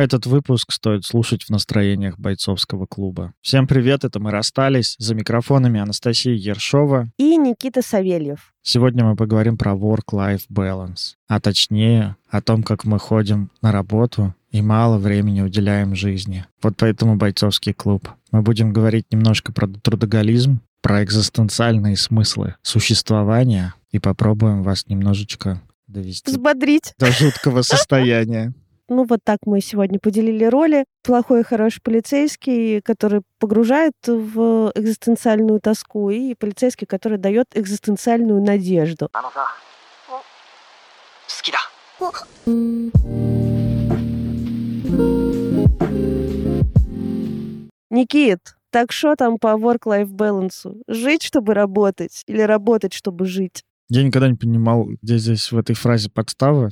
Этот выпуск стоит слушать в настроениях бойцовского клуба. Всем привет, это мы расстались. За микрофонами Анастасия Ершова и Никита Савельев. Сегодня мы поговорим про work-life balance, а точнее о том, как мы ходим на работу и мало времени уделяем жизни. Вот поэтому бойцовский клуб. Мы будем говорить немножко про трудоголизм, про экзистенциальные смыслы существования и попробуем вас немножечко довести Взбодрить. до жуткого состояния. Ну, вот так мы сегодня поделили роли. Плохой и хороший полицейский, который погружает в экзистенциальную тоску, и полицейский, который дает экзистенциальную надежду. Никит, так что там по work-life balance? Жить, чтобы работать? Или работать, чтобы жить? Я никогда не понимал, где здесь в этой фразе подстава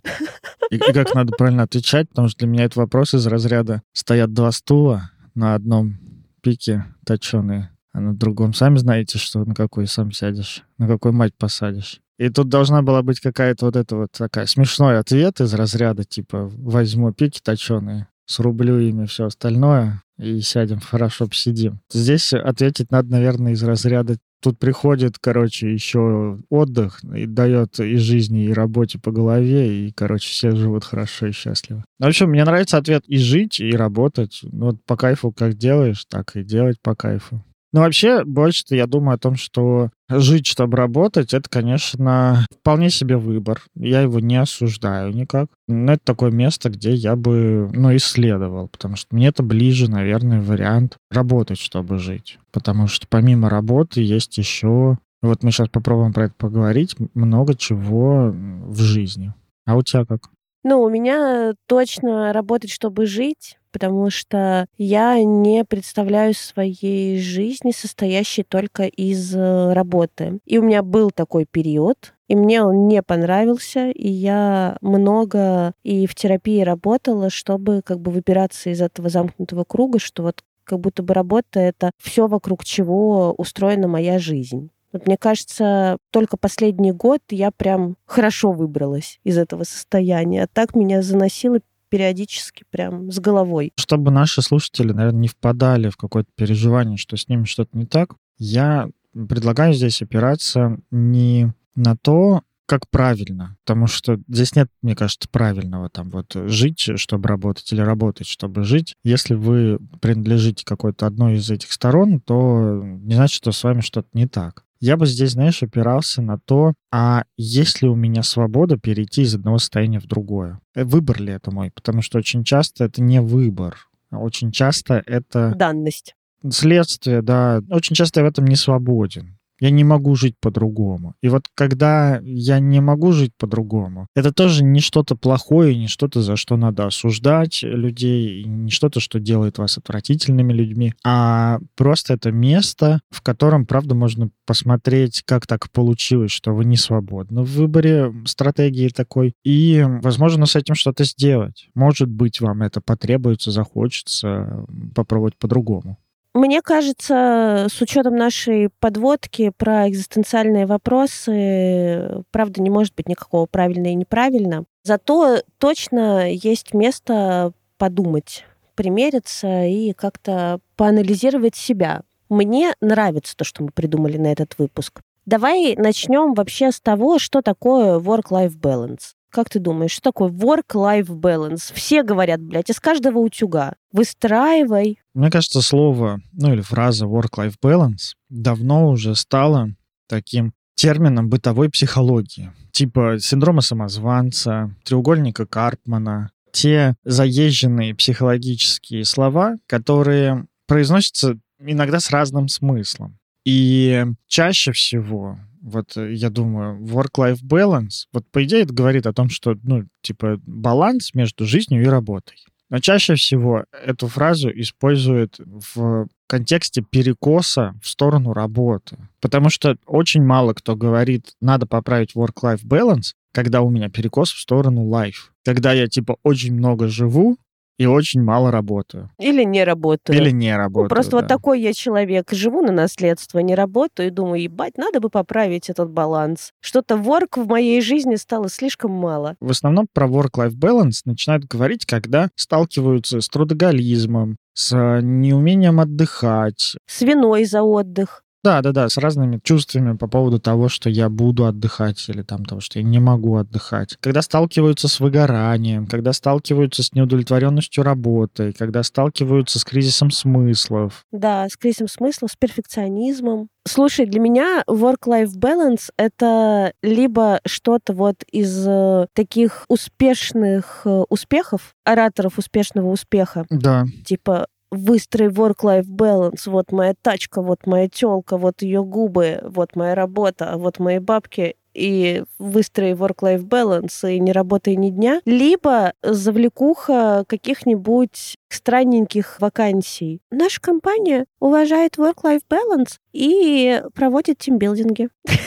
и, и как надо правильно отвечать, потому что для меня это вопрос из разряда «стоят два стула, на одном пике точеные, а на другом сами знаете, что на какой сам сядешь, на какой мать посадишь». И тут должна была быть какая-то вот эта вот такая смешной ответ из разряда типа «возьму пики точеные, срублю ими все остальное, и сядем, хорошо посидим. Здесь ответить надо, наверное, из разряда Тут приходит, короче, еще отдых и дает и жизни, и работе по голове, и, короче, все живут хорошо и счастливо. В общем, мне нравится ответ и жить, и работать. Ну, вот по кайфу как делаешь, так и делать по кайфу. Ну, вообще, больше-то я думаю о том, что жить, чтобы работать, это, конечно, вполне себе выбор. Я его не осуждаю никак. Но это такое место, где я бы, ну, исследовал, потому что мне это ближе, наверное, вариант работать, чтобы жить. Потому что помимо работы есть еще... Вот мы сейчас попробуем про это поговорить. Много чего в жизни. А у тебя как? Ну, у меня точно работать, чтобы жить, потому что я не представляю своей жизни, состоящей только из э, работы. И у меня был такой период, и мне он не понравился, и я много и в терапии работала, чтобы как бы выбираться из этого замкнутого круга, что вот как будто бы работа — это все, вокруг чего устроена моя жизнь. Вот мне кажется, только последний год я прям хорошо выбралась из этого состояния. А так меня заносило периодически прям с головой. Чтобы наши слушатели, наверное, не впадали в какое-то переживание, что с ними что-то не так, я предлагаю здесь опираться не на то, как правильно, потому что здесь нет, мне кажется, правильного там вот жить, чтобы работать, или работать, чтобы жить. Если вы принадлежите какой-то одной из этих сторон, то не значит, что с вами что-то не так. Я бы здесь, знаешь, опирался на то, а есть ли у меня свобода перейти из одного состояния в другое? Э, выбор ли это мой? Потому что очень часто это не выбор. Очень часто это... Данность. Следствие, да. Очень часто я в этом не свободен. Я не могу жить по-другому. И вот когда я не могу жить по-другому, это тоже не что-то плохое, не что-то, за что надо осуждать людей, не что-то, что делает вас отвратительными людьми, а просто это место, в котором, правда, можно посмотреть, как так получилось, что вы не свободны в выборе стратегии такой, и, возможно, с этим что-то сделать. Может быть, вам это потребуется, захочется попробовать по-другому. Мне кажется, с учетом нашей подводки про экзистенциальные вопросы, правда, не может быть никакого правильно и неправильно. Зато точно есть место подумать, примериться и как-то поанализировать себя. Мне нравится то, что мы придумали на этот выпуск. Давай начнем вообще с того, что такое work-life balance. Как ты думаешь, что такое work-life balance? Все говорят, блядь, из каждого утюга. Выстраивай. Мне кажется, слово, ну или фраза work-life balance давно уже стало таким термином бытовой психологии. Типа синдрома самозванца, треугольника Карпмана. Те заезженные психологические слова, которые произносятся иногда с разным смыслом. И чаще всего вот э, я думаю, work-life balance, вот по идее это говорит о том, что, ну, типа, баланс между жизнью и работой. Но чаще всего эту фразу используют в контексте перекоса в сторону работы. Потому что очень мало кто говорит, надо поправить work-life balance, когда у меня перекос в сторону life. Когда я, типа, очень много живу, и очень мало работаю. Или не работаю. Или не работаю. Ну, просто да. вот такой я человек. Живу на наследство, не работаю и думаю, ебать, надо бы поправить этот баланс. Что-то ворк в моей жизни стало слишком мало. В основном про work-life balance начинают говорить, когда сталкиваются с трудоголизмом, с неумением отдыхать, С виной за отдых. Да, да, да, с разными чувствами по поводу того, что я буду отдыхать или там того, что я не могу отдыхать. Когда сталкиваются с выгоранием, когда сталкиваются с неудовлетворенностью работой, когда сталкиваются с кризисом смыслов. Да, с кризисом смысла, с перфекционизмом. Слушай, для меня work-life balance — это либо что-то вот из э, таких успешных э, успехов, ораторов успешного успеха, Да, типа выстрой work-life balance, вот моя тачка, вот моя телка, вот ее губы, вот моя работа, вот мои бабки, и выстрой work-life balance, и не работай ни дня, либо завлекуха каких-нибудь странненьких вакансий. Наша компания уважает work-life balance и проводит тимбилдинги.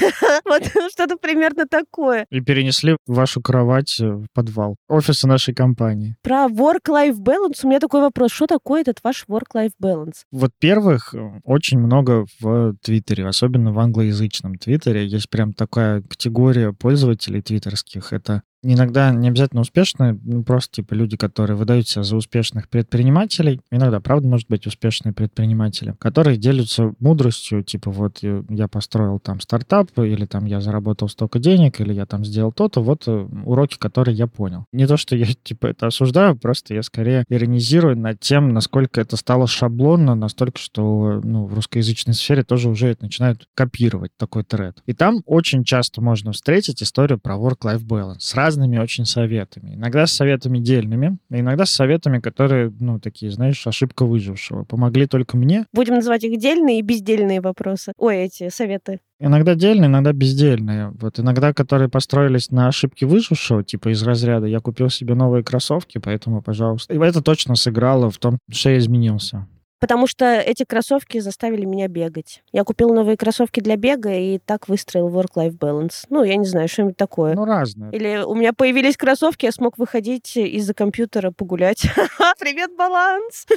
Вот что-то примерно такое. и перенесли вашу кровать э, в подвал офиса нашей компании. Про work-life balance у меня такой вопрос. Что такое этот ваш work-life balance? Вот первых э, очень много в Твиттере, особенно в англоязычном Твиттере. Есть прям такая категория пользователей твиттерских. Это иногда не обязательно успешные, ну, просто типа люди, которые выдают себя за успешных предпринимателей. Иногда, правда, может быть, успешные предприниматели, которые делятся мудростью, типа вот э, я построил там стартап, или там я заработал столько денег, или я там сделал то-то, вот э, уроки, которые я понял. Не то, что я типа это осуждаю, просто я скорее иронизирую над тем, насколько это стало шаблонно, настолько, что ну, в русскоязычной сфере тоже уже начинают копировать такой тред. И там очень часто можно встретить историю про work-life balance разными очень советами. Иногда с советами дельными, а иногда с советами, которые, ну, такие, знаешь, ошибка выжившего. Помогли только мне. Будем называть их дельные и бездельные вопросы. Ой, эти советы. Иногда дельные, иногда бездельные. Вот иногда, которые построились на ошибке выжившего, типа из разряда «я купил себе новые кроссовки, поэтому, пожалуйста». И это точно сыграло в том, что я изменился. Потому что эти кроссовки заставили меня бегать. Я купил новые кроссовки для бега и так выстроил work-life balance. Ну, я не знаю, что-нибудь такое. Ну, разное. Или у меня появились кроссовки, я смог выходить из-за компьютера погулять. Привет, баланс!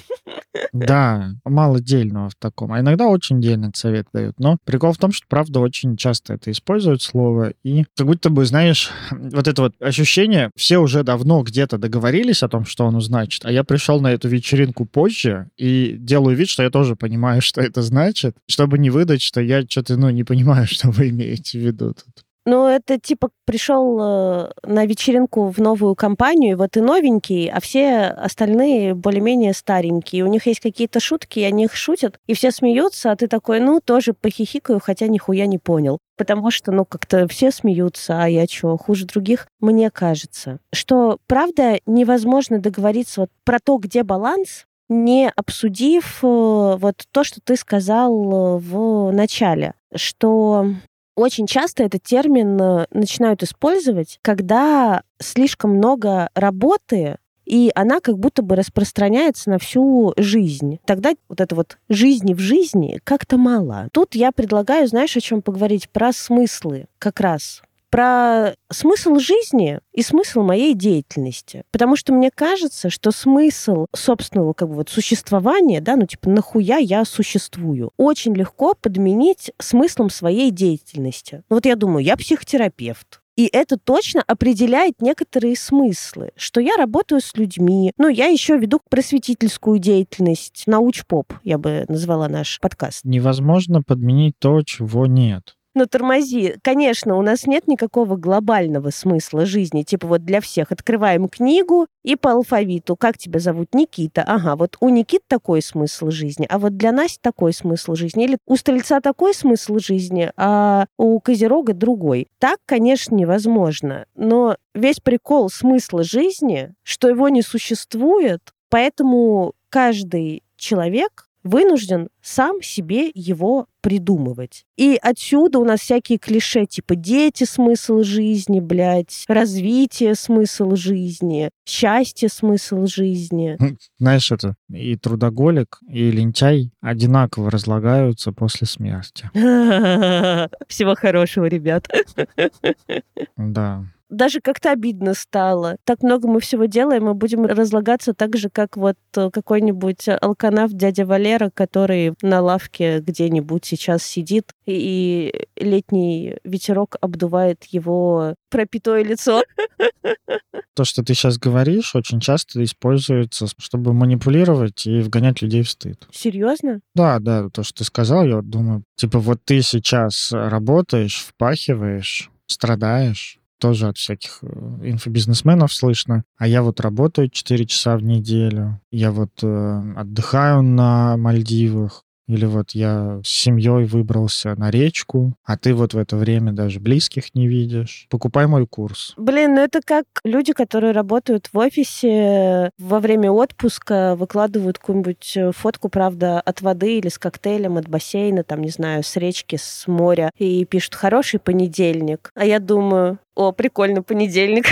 Да, мало дельного в таком. А иногда очень дельный совет дают. Но прикол в том, что, правда, очень часто это используют слово. И как будто бы, знаешь, вот это вот ощущение, все уже давно где-то договорились о том, что оно значит, а я пришел на эту вечеринку позже и делаю вид, что я тоже понимаю, что это значит, чтобы не выдать, что я что-то, ну, не понимаю, что вы имеете в виду тут. Ну, это типа пришел э, на вечеринку в новую компанию, вот ты новенький, а все остальные более-менее старенькие. У них есть какие-то шутки, и они их шутят, и все смеются, а ты такой, ну, тоже похихикаю, хотя нихуя не понял. Потому что, ну, как-то все смеются, а я что, хуже других? Мне кажется, что, правда, невозможно договориться вот про то, где баланс, не обсудив э, вот то, что ты сказал э, в начале, что очень часто этот термин э, начинают использовать, когда слишком много работы, и она как будто бы распространяется на всю жизнь. Тогда вот это вот жизни в жизни как-то мало. Тут я предлагаю, знаешь, о чем поговорить? Про смыслы как раз про смысл жизни и смысл моей деятельности. Потому что мне кажется, что смысл собственного как бы вот существования, да, ну типа нахуя я существую, очень легко подменить смыслом своей деятельности. Ну вот я думаю, я психотерапевт, и это точно определяет некоторые смыслы, что я работаю с людьми. Ну, я еще веду просветительскую деятельность, научпоп, я бы назвала наш подкаст. Невозможно подменить то, чего нет. Ну, тормози. Конечно, у нас нет никакого глобального смысла жизни. Типа вот для всех открываем книгу и по алфавиту. Как тебя зовут? Никита. Ага, вот у Никит такой смысл жизни, а вот для Насти такой смысл жизни. Или у Стрельца такой смысл жизни, а у Козерога другой. Так, конечно, невозможно. Но весь прикол смысла жизни, что его не существует, поэтому каждый человек вынужден сам себе его придумывать. И отсюда у нас всякие клише, типа дети — смысл жизни, блядь, развитие — смысл жизни, счастье — смысл жизни. Знаешь, это и трудоголик, и лентяй одинаково разлагаются после смерти. Всего хорошего, ребят. Да. Даже как-то обидно стало. Так много мы всего делаем, мы будем разлагаться так же, как вот э, какой-нибудь алканав дядя Валера, который на лавке где-нибудь сейчас сидит, и летний ветерок обдувает его пропитое лицо. То, что ты сейчас говоришь, очень часто используется, чтобы манипулировать и вгонять людей в стыд. Серьезно? Да, да, то, что ты сказал, я вот думаю, типа вот ты сейчас работаешь, впахиваешь, страдаешь, тоже от всяких э, инфобизнесменов слышно. А я вот работаю 4 часа в неделю. Я вот э, отдыхаю на Мальдивах. Или вот я с семьей выбрался на речку, а ты вот в это время даже близких не видишь. Покупай мой курс. Блин, ну это как люди, которые работают в офисе во время отпуска, выкладывают какую-нибудь э, фотку, правда, от воды или с коктейлем, от бассейна, там, не знаю, с речки, с моря, и пишут «хороший понедельник». А я думаю, о, прикольный понедельник.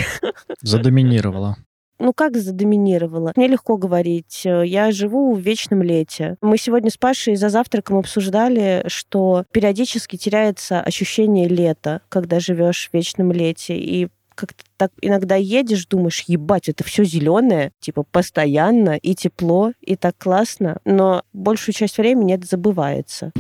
Задоминировала ну как задоминировала? Мне легко говорить. Я живу в вечном лете. Мы сегодня с Пашей за завтраком обсуждали, что периодически теряется ощущение лета, когда живешь в вечном лете. И как-то так иногда едешь, думаешь, ебать, это все зеленое, типа постоянно, и тепло, и так классно, но большую часть времени это забывается.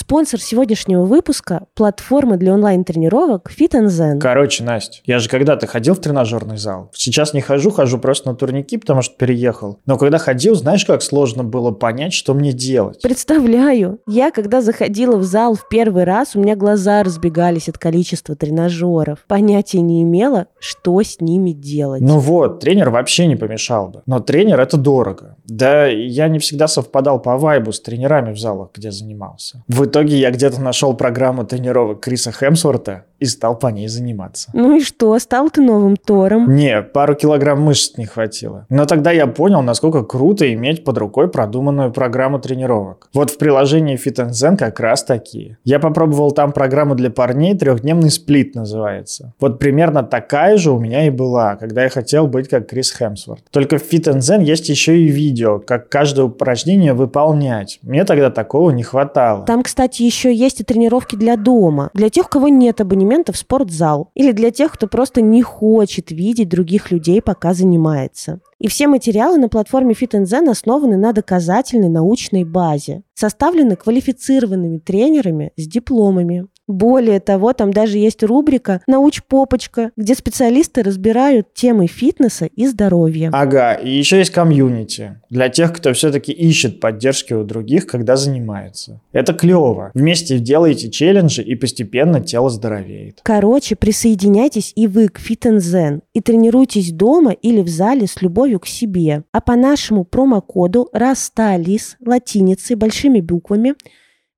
Спонсор сегодняшнего выпуска – платформа для онлайн-тренировок Fit Zen. Короче, Настя, я же когда-то ходил в тренажерный зал. Сейчас не хожу, хожу просто на турники, потому что переехал. Но когда ходил, знаешь, как сложно было понять, что мне делать? Представляю. Я, когда заходила в зал в первый раз, у меня глаза разбегались от количества тренажеров. Понятия не имела, что с ними делать. Ну вот, тренер вообще не помешал бы. Но тренер – это дорого. Да, я не всегда совпадал по вайбу с тренерами в залах, где занимался. В итоге я где-то нашел программу тренировок Криса Хемсворта и стал по ней заниматься. Ну и что, стал ты новым Тором? Не, пару килограмм мышц не хватило. Но тогда я понял, насколько круто иметь под рукой продуманную программу тренировок. Вот в приложении Fit Zen как раз такие. Я попробовал там программу для парней, трехдневный сплит называется. Вот примерно такая же у меня и была, когда я хотел быть как Крис Хемсворт. Только в Fit Zen есть еще и видео, как каждое упражнение выполнять. Мне тогда такого не хватало. Там, кстати, еще есть и тренировки для дома. Для тех, у кого нет абонемента в спортзал. Или для тех, кто просто не хочет видеть других людей, пока занимается. И все материалы на платформе Fit основаны на доказательной научной базе, составлены квалифицированными тренерами с дипломами. Более того, там даже есть рубрика «Науч попочка», где специалисты разбирают темы фитнеса и здоровья. Ага, и еще есть комьюнити для тех, кто все-таки ищет поддержки у других, когда занимается. Это клево. Вместе делаете челленджи, и постепенно тело здоровеет. Короче, присоединяйтесь и вы к Fit Zen и тренируйтесь дома или в зале с любовью к себе. А по нашему промокоду «Расталис» латиницей большими буквами –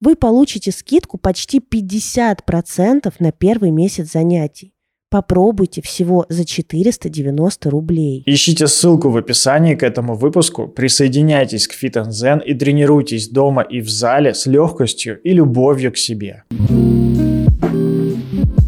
вы получите скидку почти 50% на первый месяц занятий. Попробуйте всего за 490 рублей. Ищите ссылку в описании к этому выпуску, присоединяйтесь к Fit Zen и тренируйтесь дома и в зале с легкостью и любовью к себе.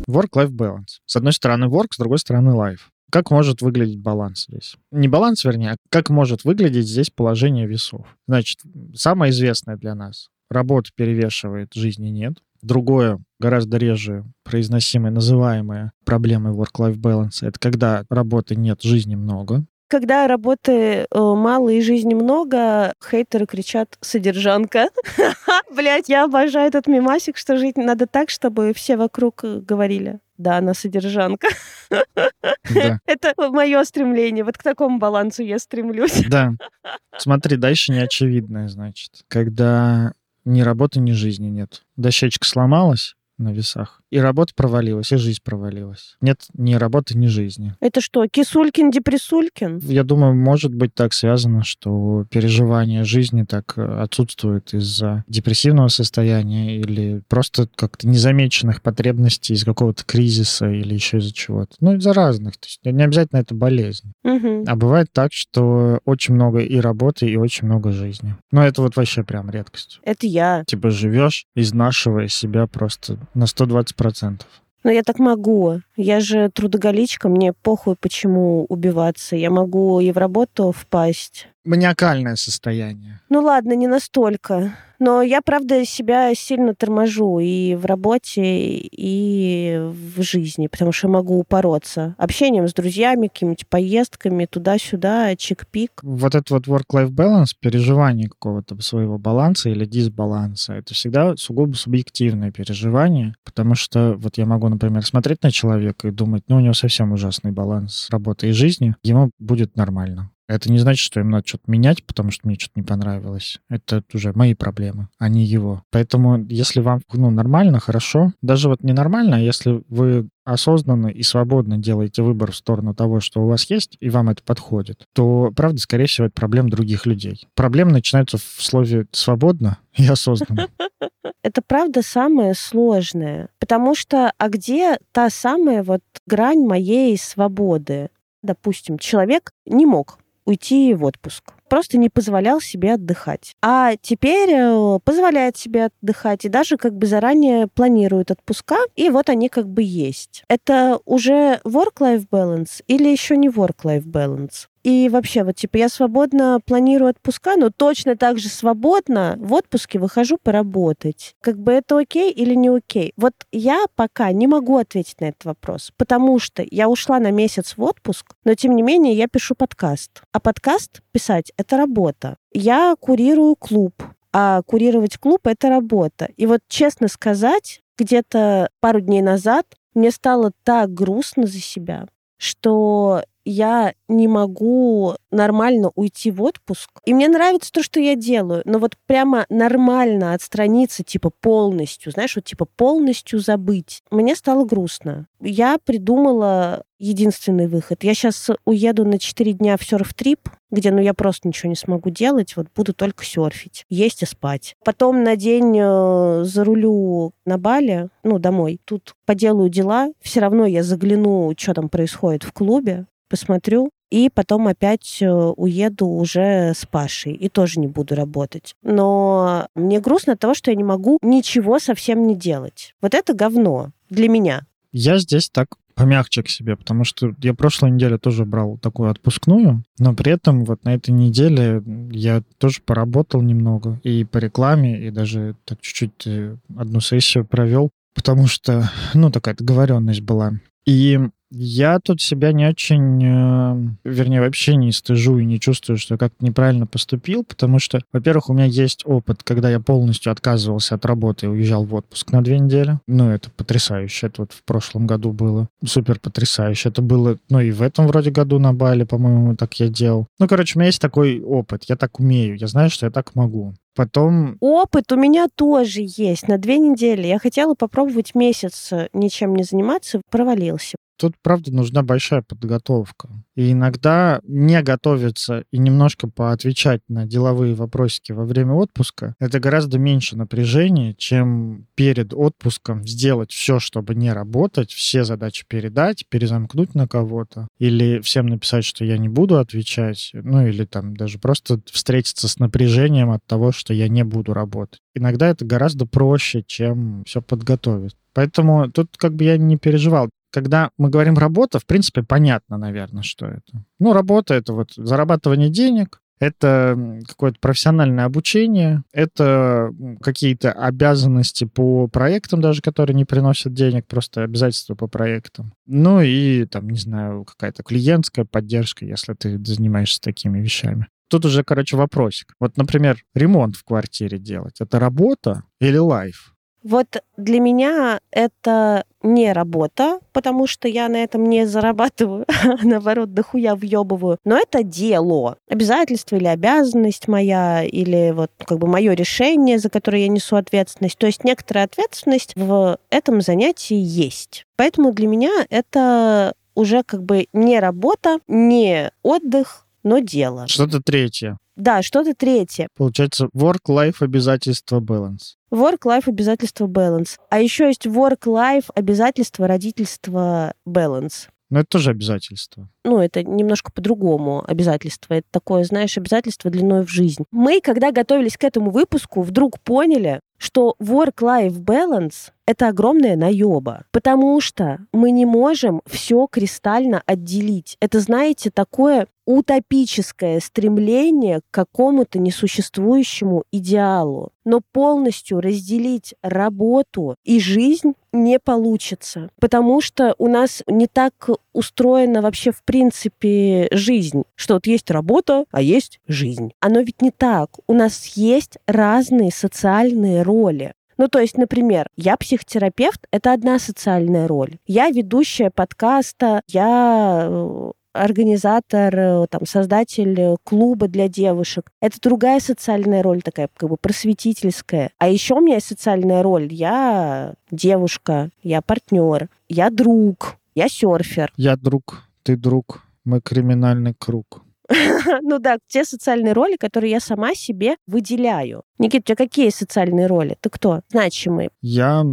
Work-life balance. С одной стороны work, с другой стороны life. Как может выглядеть баланс здесь? Не баланс, вернее, а как может выглядеть здесь положение весов? Значит, самое известное для нас работа перевешивает, жизни нет. Другое, гораздо реже произносимое, называемое проблемой work-life balance, это когда работы нет, жизни много. Когда работы э, мало и жизни много, хейтеры кричат «содержанка». Блять, я обожаю этот мимасик, что жить надо так, чтобы все вокруг э, говорили да, она содержанка. Да. Это мое стремление. Вот к такому балансу я стремлюсь. Да. Смотри, дальше неочевидное, значит. Когда ни работы, ни жизни нет. Дощечка сломалась на весах, и работа провалилась, и жизнь провалилась. Нет ни работы, ни жизни. Это что, Кисулькин, Депрессулькин? Я думаю, может быть так связано, что переживание жизни так э, отсутствует из-за депрессивного состояния или просто как-то незамеченных потребностей из какого-то кризиса или еще из-за чего-то. Ну, из-за разных. То есть не обязательно это болезнь. Угу. А бывает так, что очень много и работы, и очень много жизни. Но это вот вообще прям редкость. Это я. Типа живешь, изнашивая себя просто на 120 процентов. Но я так могу. Я же трудоголичка, мне похуй, почему убиваться. Я могу и в работу впасть. Маниакальное состояние. Ну ладно, не настолько. Но я, правда, себя сильно торможу и в работе, и в жизни, потому что могу упороться. Общением с друзьями, какими-то поездками туда-сюда, чик-пик. Вот этот вот work-life balance, переживание какого-то своего баланса или дисбаланса, это всегда сугубо субъективное переживание, потому что вот я могу, например, смотреть на человека и думать, ну, у него совсем ужасный баланс работы и жизни, ему будет нормально. Это не значит, что им надо что-то менять, потому что мне что-то не понравилось. Это уже мои проблемы, а не его. Поэтому, если вам ну, нормально, хорошо. Даже вот ненормально, если вы осознанно и свободно делаете выбор в сторону того, что у вас есть, и вам это подходит, то, правда, скорее всего, это проблем других людей. Проблемы начинаются в слове «свободно» и «осознанно». Это, правда, самое сложное. Потому что, а где та самая вот грань моей свободы? Допустим, человек не мог уйти в отпуск. Просто не позволял себе отдыхать. А теперь э, позволяет себе отдыхать и даже как бы заранее планирует отпуска, и вот они как бы есть. Это уже work-life balance или еще не work-life balance? И вообще, вот типа я свободно планирую отпуска, но точно так же свободно в отпуске выхожу поработать. Как бы это окей или не окей? Вот я пока не могу ответить на этот вопрос, потому что я ушла на месяц в отпуск, но тем не менее я пишу подкаст. А подкаст писать — это работа. Я курирую клуб, а курировать клуб — это работа. И вот честно сказать, где-то пару дней назад мне стало так грустно за себя, что я не могу нормально уйти в отпуск. И мне нравится то, что я делаю, но вот прямо нормально отстраниться, типа полностью, знаешь, вот типа полностью забыть. Мне стало грустно. Я придумала единственный выход. Я сейчас уеду на 4 дня в серф-трип, где, ну, я просто ничего не смогу делать, вот буду только серфить, есть и спать. Потом на день э, зарулю на Бали, ну, домой. Тут поделаю дела, все равно я загляну, что там происходит в клубе, посмотрю, и потом опять э, уеду уже с Пашей и тоже не буду работать. Но мне грустно от того, что я не могу ничего совсем не делать. Вот это говно для меня. Я здесь так помягче к себе, потому что я прошлую неделю тоже брал такую отпускную, но при этом вот на этой неделе я тоже поработал немного и по рекламе, и даже так чуть-чуть э, одну сессию провел, потому что, ну, такая договоренность была. И я тут себя не очень, э, вернее, вообще не стыжу и не чувствую, что я как-то неправильно поступил, потому что, во-первых, у меня есть опыт, когда я полностью отказывался от работы и уезжал в отпуск на две недели. Ну, это потрясающе. Это вот в прошлом году было супер потрясающе. Это было, ну, и в этом вроде году на Бали, по-моему, так я делал. Ну, короче, у меня есть такой опыт. Я так умею. Я знаю, что я так могу. Потом... Опыт у меня тоже есть на две недели. Я хотела попробовать месяц э, ничем не заниматься, провалился. Тут, правда, нужна большая подготовка. И иногда не готовиться и немножко поотвечать на деловые вопросики во время отпуска, это гораздо меньше напряжения, чем перед отпуском сделать все, чтобы не работать, все задачи передать, перезамкнуть на кого-то, или всем написать, что я не буду отвечать, ну или там даже просто встретиться с напряжением от того, что я не буду работать. Иногда это гораздо проще, чем все подготовить. Поэтому тут как бы я не переживал когда мы говорим работа, в принципе, понятно, наверное, что это. Ну, работа — это вот зарабатывание денег, это какое-то профессиональное обучение, это какие-то обязанности по проектам даже, которые не приносят денег, просто обязательства по проектам. Ну и там, не знаю, какая-то клиентская поддержка, если ты занимаешься такими вещами. Тут уже, короче, вопросик. Вот, например, ремонт в квартире делать. Это работа или лайф? Вот для меня это не работа, потому что я на этом не зарабатываю, а наоборот, дохуя въебываю. Но это дело. Обязательство или обязанность моя, или вот как бы мое решение, за которое я несу ответственность. То есть некоторая ответственность в этом занятии есть. Поэтому для меня это уже как бы не работа, не отдых, но дело. Что-то третье. Да, что-то третье. Получается, work-life обязательство balance. Work-life обязательство balance. А еще есть work-life обязательство родительства balance. Но это тоже обязательство. Ну, это немножко по-другому обязательство. Это такое, знаешь, обязательство длиной в жизнь. Мы, когда готовились к этому выпуску, вдруг поняли, что work-life balance это огромная наеба, потому что мы не можем все кристально отделить. Это, знаете, такое утопическое стремление к какому-то несуществующему идеалу. Но полностью разделить работу и жизнь не получится, потому что у нас не так устроена вообще в принципе жизнь, что вот есть работа, а есть жизнь. Оно ведь не так. У нас есть разные социальные роли. Ну, то есть, например, я психотерапевт, это одна социальная роль. Я ведущая подкаста, я э, организатор, э, там, создатель э, клуба для девушек. Это другая социальная роль такая, как бы просветительская. А еще у меня есть социальная роль. Я девушка, я партнер, я друг, я серфер. Я друг, ты друг, мы криминальный круг. Ну да, те социальные роли, которые я сама себе выделяю. Никита, у тебя какие социальные роли? Ты кто? Значимый. Я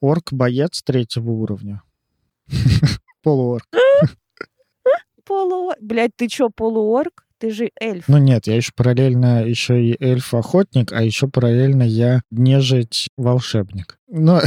орк-боец третьего уровня. Полуорк. Полуорк. Блядь, ты что, полуорк? Ты же эльф. Ну нет, я еще параллельно еще и эльф-охотник, а еще параллельно я нежить-волшебник. Ну,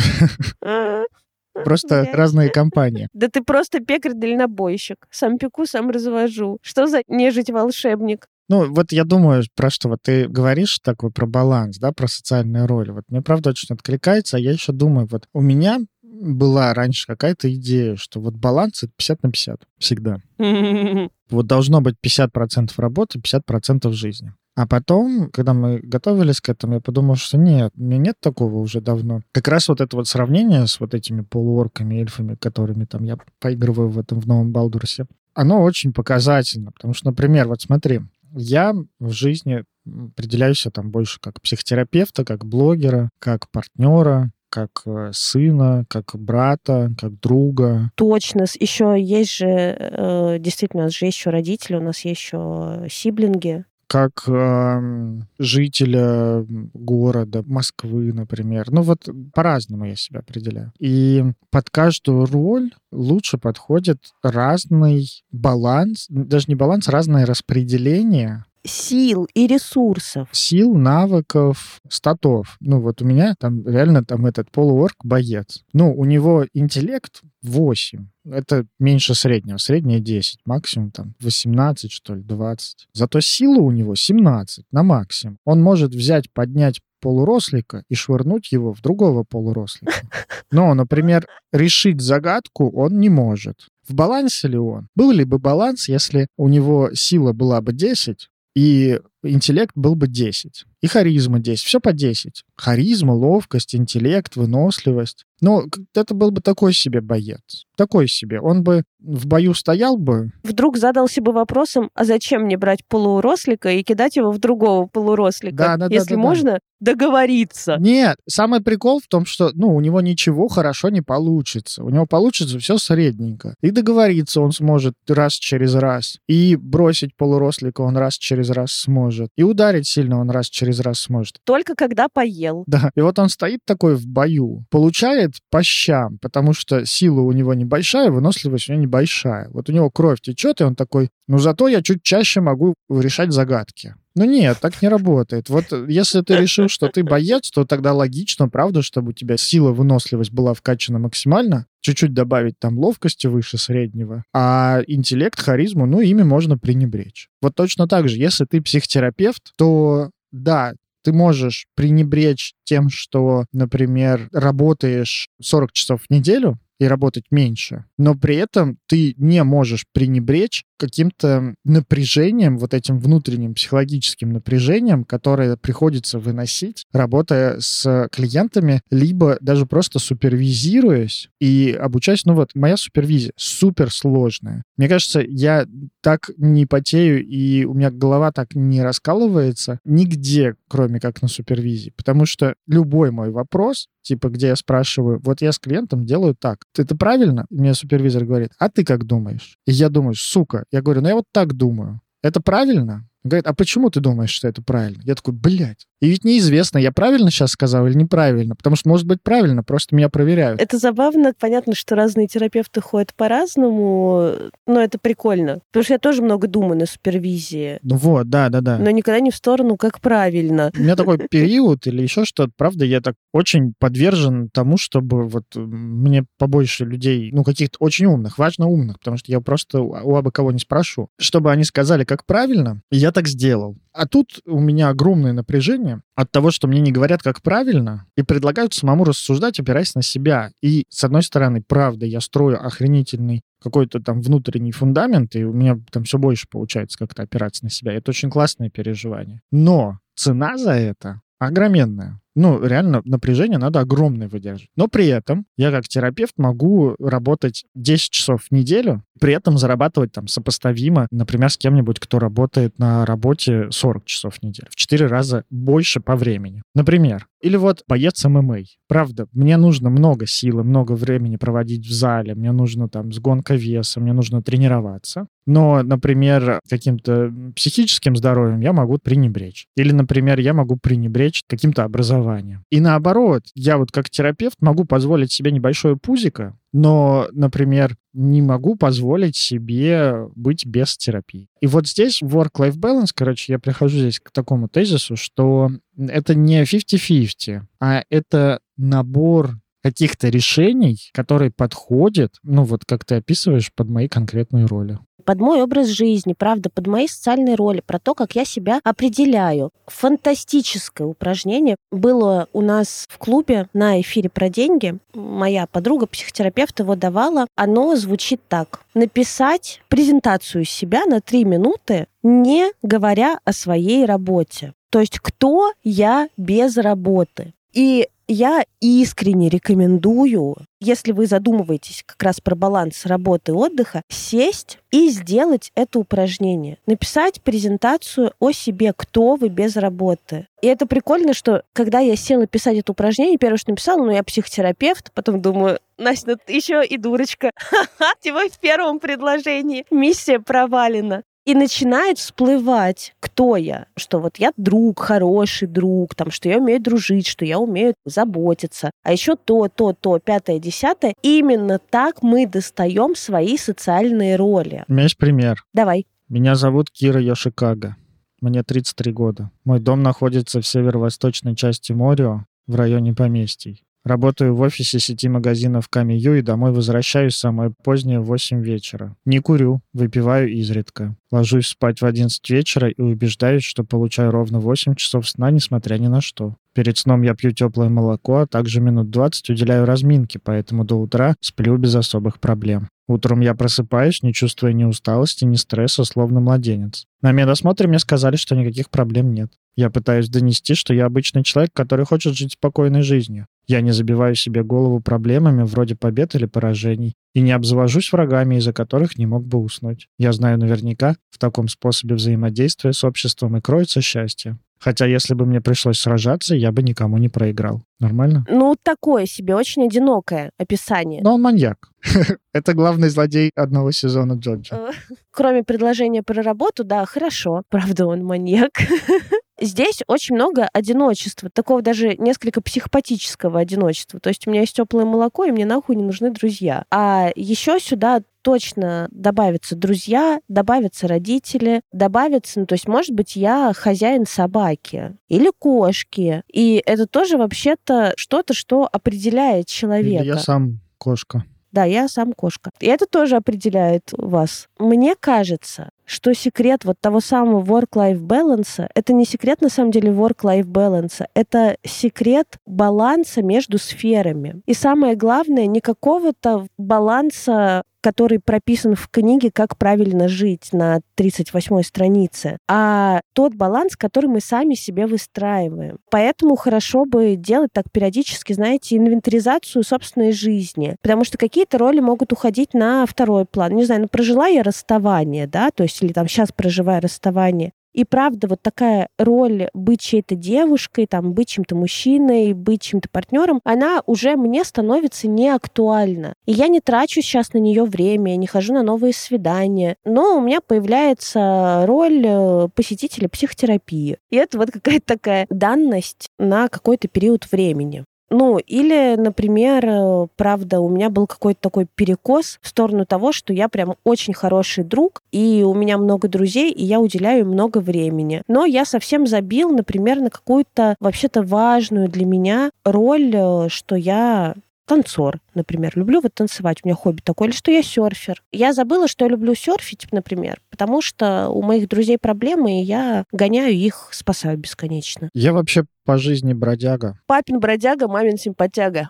просто разные компании. Да ты просто пекарь-дальнобойщик. Сам пеку, сам развожу. Что за нежить-волшебник? Ну, вот я думаю, про что вот ты говоришь такой про баланс, да, про социальные роли. Вот мне правда очень откликается, а я еще думаю, вот у меня была раньше какая-то идея, что вот баланс это 50 на 50 всегда. Вот должно быть 50% работы, 50% жизни. А потом, когда мы готовились к этому, я подумал, что нет, у меня нет такого уже давно. Как раз вот это вот сравнение с вот этими полуорками, эльфами, которыми там я поигрываю в этом в новом Балдурсе, оно очень показательно. Потому что, например, вот смотри, я в жизни определяюсь там больше как психотерапевта, как блогера, как партнера, как э, сына, как брата, как друга. Точно. Еще есть же, э, действительно, у нас же есть еще родители, у нас есть еще сиблинги как э, жителя города, Москвы, например. Ну вот по-разному я себя определяю. И под каждую роль лучше подходит разный баланс, даже не баланс, разное распределение сил и ресурсов. Сил, навыков, статов. Ну, вот у меня там реально там этот полуорг боец. Ну, у него интеллект 8. Это меньше среднего. Среднее 10. Максимум там 18, что ли, 20. Зато сила у него 17 на максимум. Он может взять, поднять полурослика и швырнуть его в другого полурослика. Но, например, решить загадку он не может. В балансе ли он? Был ли бы баланс, если у него сила была бы 10, и интеллект был бы 10. И харизма 10. Все по 10. Харизма, ловкость, интеллект, выносливость. Ну, это был бы такой себе боец. Такой себе. Он бы в бою стоял бы. Вдруг задался бы вопросом, а зачем мне брать полурослика и кидать его в другого полурослика? Да, да, если да, да, можно да. договориться. Нет, самый прикол в том, что ну, у него ничего хорошо не получится. У него получится все средненько. И договориться он сможет раз через раз. И бросить полурослика он раз через раз сможет. И ударить сильно он раз через раз сможет. Только когда поел. Да. И вот он стоит такой в бою, получает по щам, потому что сила у него небольшая, выносливость у него небольшая. Вот у него кровь течет, и он такой, ну зато я чуть чаще могу решать загадки. Ну нет, так не работает. Вот если ты решил, что ты боец, то тогда логично, правда, чтобы у тебя сила, выносливость была вкачана максимально, чуть-чуть добавить там ловкости выше среднего, а интеллект, харизму, ну, ими можно пренебречь. Вот точно так же, если ты психотерапевт, то да, ты можешь пренебречь тем, что, например, работаешь 40 часов в неделю, и работать меньше. Но при этом ты не можешь пренебречь каким-то напряжением, вот этим внутренним психологическим напряжением, которое приходится выносить, работая с клиентами, либо даже просто супервизируясь и обучаясь. Ну вот, моя супервизия супер сложная. Мне кажется, я так не потею, и у меня голова так не раскалывается нигде, кроме как на супервизии. Потому что любой мой вопрос, типа, где я спрашиваю, вот я с клиентом делаю так. Это правильно? Мне супервизор говорит, а ты как думаешь? И я думаю, сука. Я говорю, ну я вот так думаю. Это правильно? Говорит, а почему ты думаешь, что это правильно? Я такой, блядь. И ведь неизвестно, я правильно сейчас сказал или неправильно, потому что, может быть, правильно, просто меня проверяют. Это забавно. Понятно, что разные терапевты ходят по-разному, но это прикольно. Потому что я тоже много думаю на супервизии. Ну вот, да, да, да. Но никогда не в сторону, как правильно. У меня такой период или еще что-то, правда, я так очень подвержен тому, чтобы вот мне побольше людей, ну, каких-то очень умных, важно умных, потому что я просто у абы кого не спрошу, чтобы они сказали, как правильно, я так сделал. А тут у меня огромное напряжение от того, что мне не говорят, как правильно, и предлагают самому рассуждать, опираясь на себя. И, с одной стороны, правда, я строю охренительный какой-то там внутренний фундамент, и у меня там все больше получается как-то опираться на себя. Это очень классное переживание. Но цена за это огроменная ну, реально напряжение надо огромное выдерживать. Но при этом я как терапевт могу работать 10 часов в неделю, при этом зарабатывать там сопоставимо, например, с кем-нибудь, кто работает на работе 40 часов в неделю, в 4 раза больше по времени. Например, или вот боец ММА. Правда, мне нужно много силы, много времени проводить в зале, мне нужно там сгонка веса, мне нужно тренироваться. Но, например, каким-то психическим здоровьем я могу пренебречь. Или, например, я могу пренебречь каким-то образованием. И наоборот, я вот как терапевт могу позволить себе небольшое пузико, но, например, не могу позволить себе быть без терапии. И вот здесь work-life balance, короче, я прихожу здесь к такому тезису, что это не 50-50, а это набор каких-то решений, которые подходят, ну вот как ты описываешь, под мои конкретные роли под мой образ жизни, правда, под мои социальные роли, про то, как я себя определяю. Фантастическое упражнение было у нас в клубе на эфире про деньги. Моя подруга, психотерапевт, его давала. Оно звучит так. Написать презентацию себя на три минуты, не говоря о своей работе. То есть кто я без работы. И я искренне рекомендую, если вы задумываетесь как раз про баланс работы и отдыха, сесть и сделать это упражнение. Написать презентацию о себе, кто вы без работы. И это прикольно, что когда я села писать это упражнение, первое, что написала, ну, я психотерапевт, потом думаю, Настя, ну еще и дурочка. Типа в первом предложении. Миссия провалена и начинает всплывать, кто я, что вот я друг, хороший друг, там, что я умею дружить, что я умею заботиться, а еще то, то, то, пятое, десятое. Именно так мы достаем свои социальные роли. У меня есть пример. Давай. Меня зовут Кира Йошикага. Мне 33 года. Мой дом находится в северо-восточной части Морио, в районе поместий. Работаю в офисе сети магазинов Камию и домой возвращаюсь самое позднее в 8 вечера. Не курю, выпиваю изредка. Ложусь спать в 11 вечера и убеждаюсь, что получаю ровно 8 часов сна, несмотря ни на что. Перед сном я пью теплое молоко, а также минут 20 уделяю разминке, поэтому до утра сплю без особых проблем. Утром я просыпаюсь, не чувствуя ни усталости, ни стресса, словно младенец. На медосмотре мне сказали, что никаких проблем нет. Я пытаюсь донести, что я обычный человек, который хочет жить спокойной жизнью. Я не забиваю себе голову проблемами вроде побед или поражений и не обзавожусь врагами, из-за которых не мог бы уснуть. Я знаю наверняка, в таком способе взаимодействия с обществом и кроется счастье. Хотя если бы мне пришлось сражаться, я бы никому не проиграл. Нормально? Ну, такое себе, очень одинокое описание. Но он маньяк. Это главный злодей одного сезона Джорджа. Кроме предложения про работу, да, хорошо. Правда, он маньяк. Здесь очень много одиночества, такого даже несколько психопатического одиночества. То есть у меня есть теплое молоко, и мне нахуй не нужны друзья. А еще сюда точно добавятся друзья, добавятся родители, добавятся, ну, то есть, может быть, я хозяин собаки или кошки. И это тоже вообще-то что-то, что определяет человека. Или я сам кошка. Да, я сам кошка. И это тоже определяет вас. Мне кажется, что секрет вот того самого work-life balance, это не секрет на самом деле work-life balance, это секрет баланса между сферами. И самое главное, не какого-то баланса который прописан в книге «Как правильно жить» на 38-й странице, а тот баланс, который мы сами себе выстраиваем. Поэтому хорошо бы делать так периодически, знаете, инвентаризацию собственной жизни, потому что какие-то роли могут уходить на второй план. Не знаю, ну прожила я расставание, да, то есть или там сейчас проживаю расставание, И правда, вот такая роль быть чьей-то девушкой, там, быть чем-то мужчиной, быть чем-то партнером, она уже мне становится не актуальна. И я не трачу сейчас на нее время, я не хожу на новые свидания. Но у меня появляется роль э, посетителя психотерапии. И это вот какая-то такая данность на какой-то период времени. Ну, или, например, э, правда, у меня был какой-то такой перекос в сторону того, что я прям очень хороший друг, и у меня много друзей, и я уделяю много времени. Но я совсем забил, например, на какую-то вообще-то важную для меня роль, э, что я танцор, например. Люблю вот танцевать, у меня хобби такое, или что я серфер. Я забыла, что я люблю серфить, например, потому что у моих друзей проблемы, и я гоняю их, спасаю бесконечно. Я вообще по жизни бродяга. Папин бродяга, мамин симпатяга.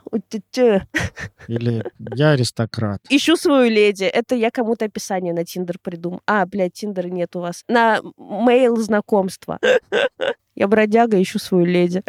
Или я аристократ. Ищу свою леди. Это я кому-то описание на Тиндер придумал. А, блядь, Тиндера нет у вас. На мейл знакомства. Я бродяга, ищу свою леди.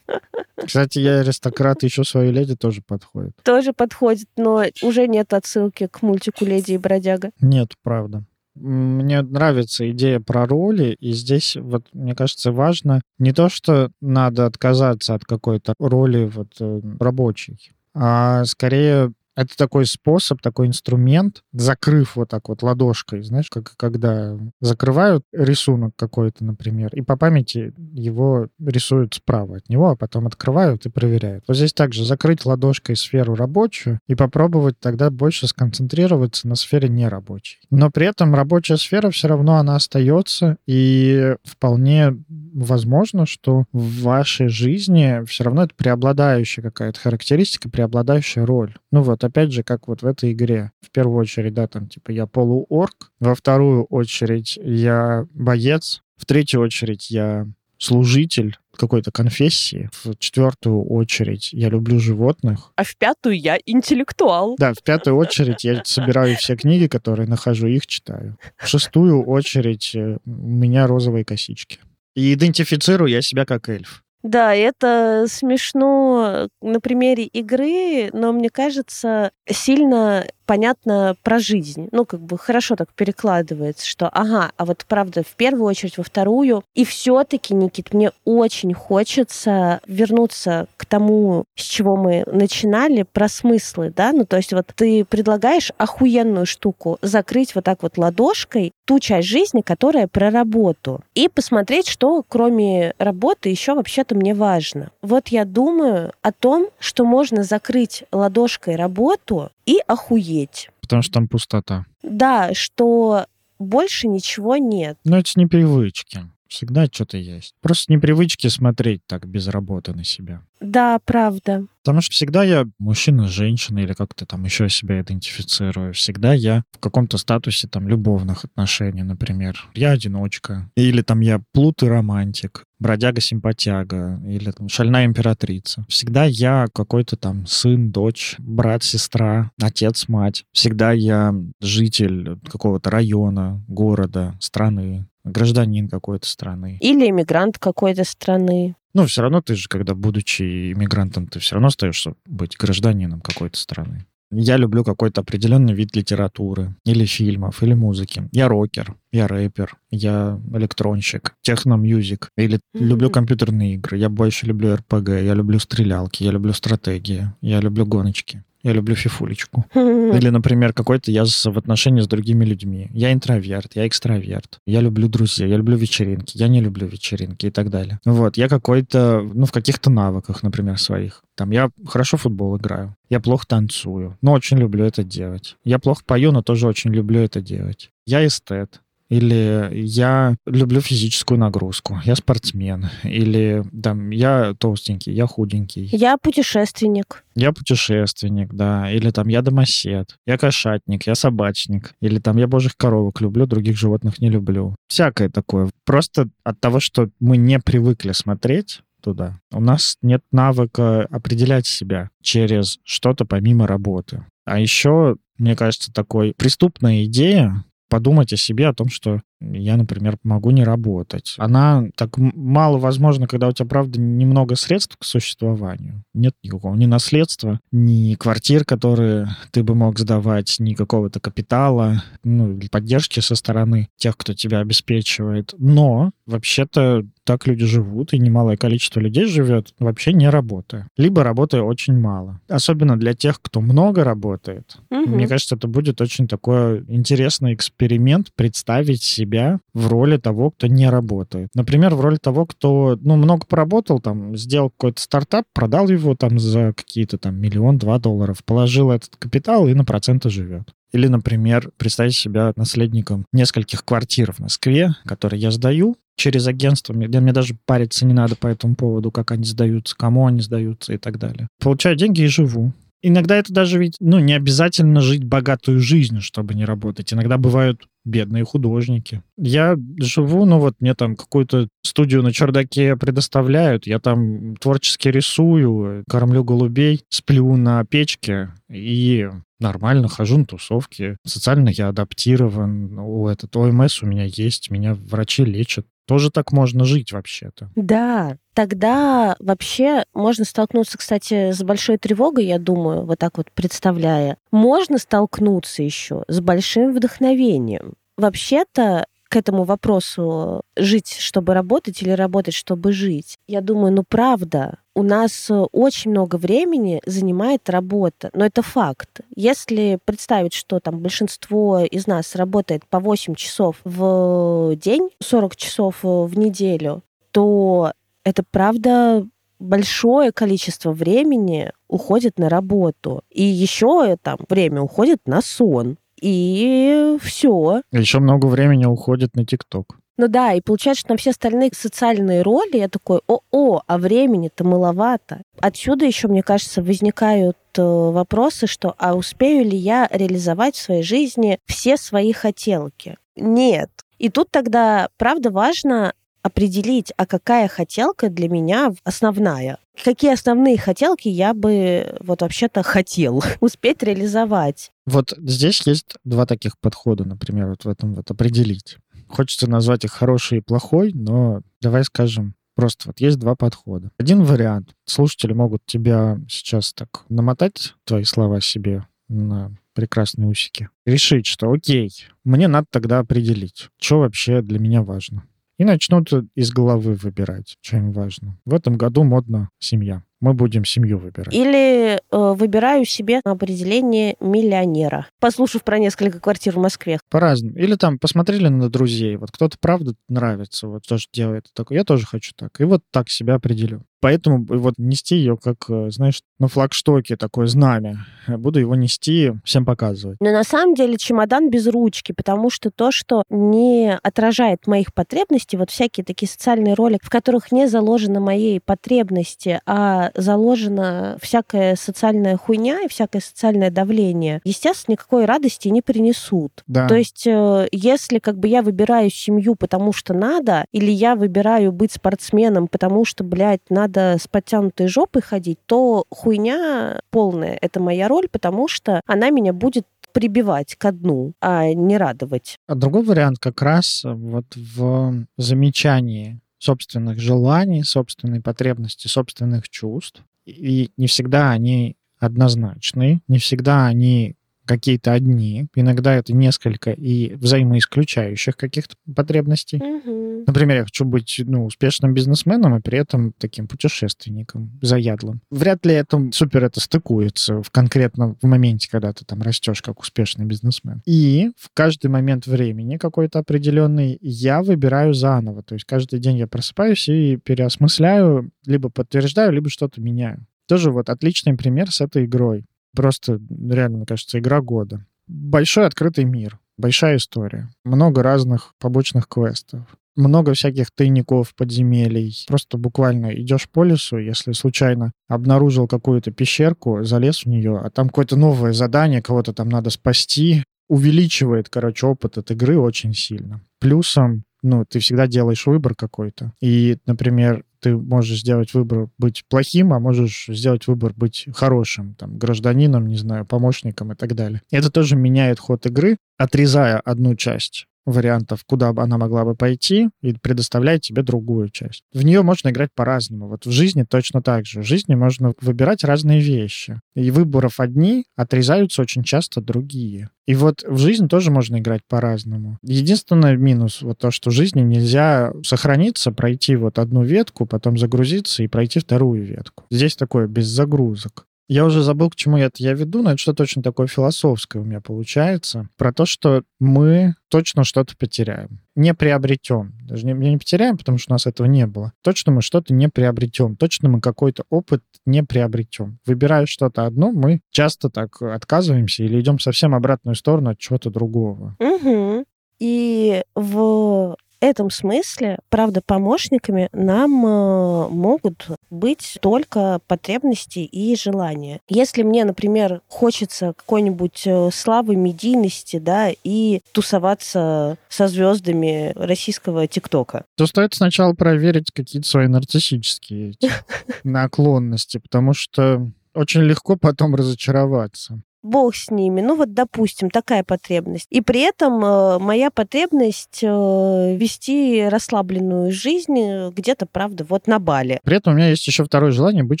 Кстати, я аристократ, ищу свою леди тоже подходит. Тоже подходит, но уже нет отсылки к мультику «Леди и бродяга». Нет, правда. Мне нравится идея про роли, и здесь, вот, мне кажется, важно не то, что надо отказаться от какой-то роли вот, э, рабочей, а скорее это такой способ, такой инструмент, закрыв вот так вот ладошкой, знаешь, как когда закрывают рисунок какой-то, например, и по памяти его рисуют справа от него, а потом открывают и проверяют. Вот здесь также закрыть ладошкой сферу рабочую и попробовать тогда больше сконцентрироваться на сфере нерабочей. Но при этом рабочая сфера все равно она остается, и вполне возможно, что в вашей жизни все равно это преобладающая какая-то характеристика, преобладающая роль. Ну вот, опять же, как вот в этой игре. В первую очередь, да, там, типа, я полуорг. Во вторую очередь, я боец. В третью очередь, я служитель какой-то конфессии. В четвертую очередь я люблю животных. А в пятую я интеллектуал. Да, в пятую очередь я собираю все книги, которые нахожу, их читаю. В шестую очередь э, у меня розовые косички. И идентифицирую я себя как эльф. Да, это смешно на примере игры, но мне кажется, сильно понятно про жизнь. Ну, как бы хорошо так перекладывается, что ага, а вот правда в первую очередь, во вторую. И все-таки, Никит, мне очень хочется вернуться к тому, с чего мы начинали, про смыслы, да? Ну, то есть вот ты предлагаешь охуенную штуку закрыть вот так вот ладошкой ту часть жизни, которая про работу, и посмотреть, что кроме работы еще вообще-то мне важно. Вот я думаю о том, что можно закрыть ладошкой работу и охуеть. Потому что там пустота. Да, что больше ничего нет. Но это не привычки. Всегда что-то есть. Просто непривычки смотреть так без работы на себя. Да, правда. Потому что всегда я мужчина, женщина или как-то там еще себя идентифицирую. Всегда я в каком-то статусе там любовных отношений, например. Я одиночка. Или там я плут и романтик бродяга-симпатяга или там шальная императрица. Всегда я какой-то там сын, дочь, брат, сестра, отец, мать. Всегда я житель какого-то района, города, страны, гражданин какой-то страны. Или иммигрант какой-то страны. Ну, все равно ты же, когда будучи иммигрантом, ты все равно остаешься быть гражданином какой-то страны. Я люблю какой-то определенный вид литературы или фильмов, или музыки. Я рокер, я рэпер, я электронщик, техно-мьюзик. Или mm-hmm. люблю компьютерные игры. Я больше люблю РПГ, я люблю стрелялки, я люблю стратегии, я люблю гоночки. Я люблю фифулечку. Или, например, какой-то я в отношении с другими людьми. Я интроверт, я экстраверт. Я люблю друзей, я люблю вечеринки, я не люблю вечеринки и так далее. Вот, я какой-то, ну, в каких-то навыках, например, своих. Там я хорошо в футбол играю, я плохо танцую, но очень люблю это делать. Я плохо пою, но тоже очень люблю это делать. Я эстет, или я люблю физическую нагрузку, я спортсмен, или там я толстенький, я худенький. Я путешественник. Я путешественник, да, или там я домосед, я кошатник, я собачник, или там я божьих коровок люблю, других животных не люблю. Всякое такое. Просто от того, что мы не привыкли смотреть туда. У нас нет навыка определять себя через что-то помимо работы. А еще, мне кажется, такой преступная идея подумать о себе, о том, что я, например, могу не работать. Она так мало возможно, когда у тебя, правда, немного средств к существованию. Нет никакого ни наследства, ни квартир, которые ты бы мог сдавать, ни какого-то капитала, ну, поддержки со стороны тех, кто тебя обеспечивает. Но, вообще-то, так люди живут, и немалое количество людей живет вообще не работая. Либо работая очень мало. Особенно для тех, кто много работает. Мгм. Мне кажется, это будет очень такой интересный эксперимент представить себя в роли того, кто не работает. Например, в роли того, кто ну, много поработал, там, сделал какой-то стартап, продал его там за какие-то там миллион-два долларов, положил этот капитал и на проценты живет. Или, например, представить себя наследником нескольких квартир в Москве, которые я сдаю через агентство. Мне, мне даже париться не надо по этому поводу, как они сдаются, кому они сдаются и так далее. Получаю деньги и живу. Иногда это даже ведь, ну, не обязательно жить богатую жизнь, чтобы не работать. Иногда бывают бедные художники. Я живу, ну вот мне там какую-то студию на чердаке предоставляют, я там творчески рисую, кормлю голубей, сплю на печке и нормально хожу на тусовки. Социально я адаптирован, у этот ОМС у меня есть, меня врачи лечат. Тоже так можно жить вообще-то. Да, тогда вообще можно столкнуться, кстати, с большой тревогой, я думаю, вот так вот представляя. Можно столкнуться еще с большим вдохновением. Вообще-то к этому вопросу жить, чтобы работать или работать, чтобы жить. Я думаю, ну правда, у нас э, очень много времени занимает работа, но это факт. Если представить, что там большинство из нас работает по 8 часов в день, 40 часов э, в неделю, то это правда большое количество времени уходит на работу. И еще там время уходит на сон. И все. Еще много времени уходит на ТикТок. Ну да, и получается, что на все остальные социальные роли я такой, о-о, а времени-то маловато. Отсюда еще, мне кажется, возникают э, вопросы, что а успею ли я реализовать в своей жизни все свои хотелки? Нет. И тут тогда, правда, важно определить, а какая хотелка для меня основная. Какие основные хотелки я бы вот вообще-то хотел успеть реализовать. Вот здесь есть два таких подхода, например, вот в этом вот определить. Хочется назвать их хороший и плохой, но давай скажем, просто вот есть два подхода. Один вариант. Слушатели могут тебя сейчас так намотать, твои слова себе на прекрасные усики. Решить, что окей, мне надо тогда определить, что вообще для меня важно. И начнут из головы выбирать, что им важно. В этом году модно семья. Мы будем семью выбирать. Или э, выбираю себе определение миллионера, послушав про несколько квартир в Москве. По-разному. Или там посмотрели на друзей. Вот кто-то правда нравится, вот тоже делает такое. Я тоже хочу так. И вот так себя определю. Поэтому вот нести ее как, э, знаешь, на флагштоке такое знамя. Буду его нести, всем показывать. Но на самом деле чемодан без ручки, потому что то, что не отражает моих потребностей, вот всякие такие социальные роли, в которых не заложены мои потребности, а заложена всякая социальная хуйня и всякое социальное давление, естественно, никакой радости не принесут. Да. То есть, э, если как бы я выбираю семью, потому что надо, или я выбираю быть спортсменом, потому что, блядь, надо с подтянутой жопой ходить, то хуйня полная. Это моя роль, потому что она меня будет прибивать ко дну, а не радовать. А другой вариант как раз вот в замечании собственных желаний, собственной потребности, собственных чувств. И не всегда они однозначны, не всегда они какие-то одни, иногда это несколько и взаимоисключающих каких-то потребностей. Мгм. Например, я хочу быть ну, успешным бизнесменом и при этом таким путешественником, заядлым. Вряд ли это супер это стыкуется в конкретно в моменте, когда ты там растешь как успешный бизнесмен. И в каждый момент времени какой-то определенный я выбираю заново. То есть каждый день я просыпаюсь и переосмысляю, либо подтверждаю, либо что-то меняю. Тоже вот отличный пример с этой игрой. Просто реально, мне кажется, игра года. Большой открытый мир, большая история, много разных побочных квестов, много всяких тайников, подземелий. Просто буквально идешь по лесу, если случайно обнаружил какую-то пещерку, залез в нее, а там какое-то новое задание, кого-то там надо спасти, увеличивает, короче, опыт от игры очень сильно. Плюсом, ну, ты всегда делаешь выбор какой-то. И, например, ты можешь сделать выбор быть плохим, а можешь сделать выбор быть хорошим, там, гражданином, не знаю, помощником и так далее. Это тоже меняет ход игры, отрезая одну часть вариантов, куда она могла бы пойти, и предоставляет тебе другую часть. В нее можно играть по-разному. Вот в жизни точно так же. В жизни можно выбирать разные вещи. И выборов одни отрезаются очень часто другие. И вот в жизнь тоже можно играть по-разному. Единственный минус вот то, что в жизни нельзя сохраниться, пройти вот одну ветку, потом загрузиться и пройти вторую ветку. Здесь такое без загрузок. Я уже забыл, к чему я это я веду, но это что-то очень такое философское у меня получается. Про то, что мы точно что-то потеряем. Не приобретем. Даже не, не потеряем, потому что у нас этого не было. Точно мы что-то не приобретем. Точно мы какой-то опыт не приобретем. Выбирая что-то одно, мы часто так отказываемся или идем совсем обратную сторону от чего-то другого. Угу. И в этом смысле, правда, помощниками нам э, могут быть только потребности и желания. Если мне, например, хочется какой-нибудь э, славы, медийности, да, и тусоваться со звездами российского ТикТока, то стоит сначала проверить какие-то свои нарциссические наклонности, потому что очень легко потом разочароваться бог с ними. Ну вот, допустим, такая потребность. И при этом э, моя потребность э, вести расслабленную жизнь э, где-то, правда, вот на Бали. При этом у меня есть еще второе желание быть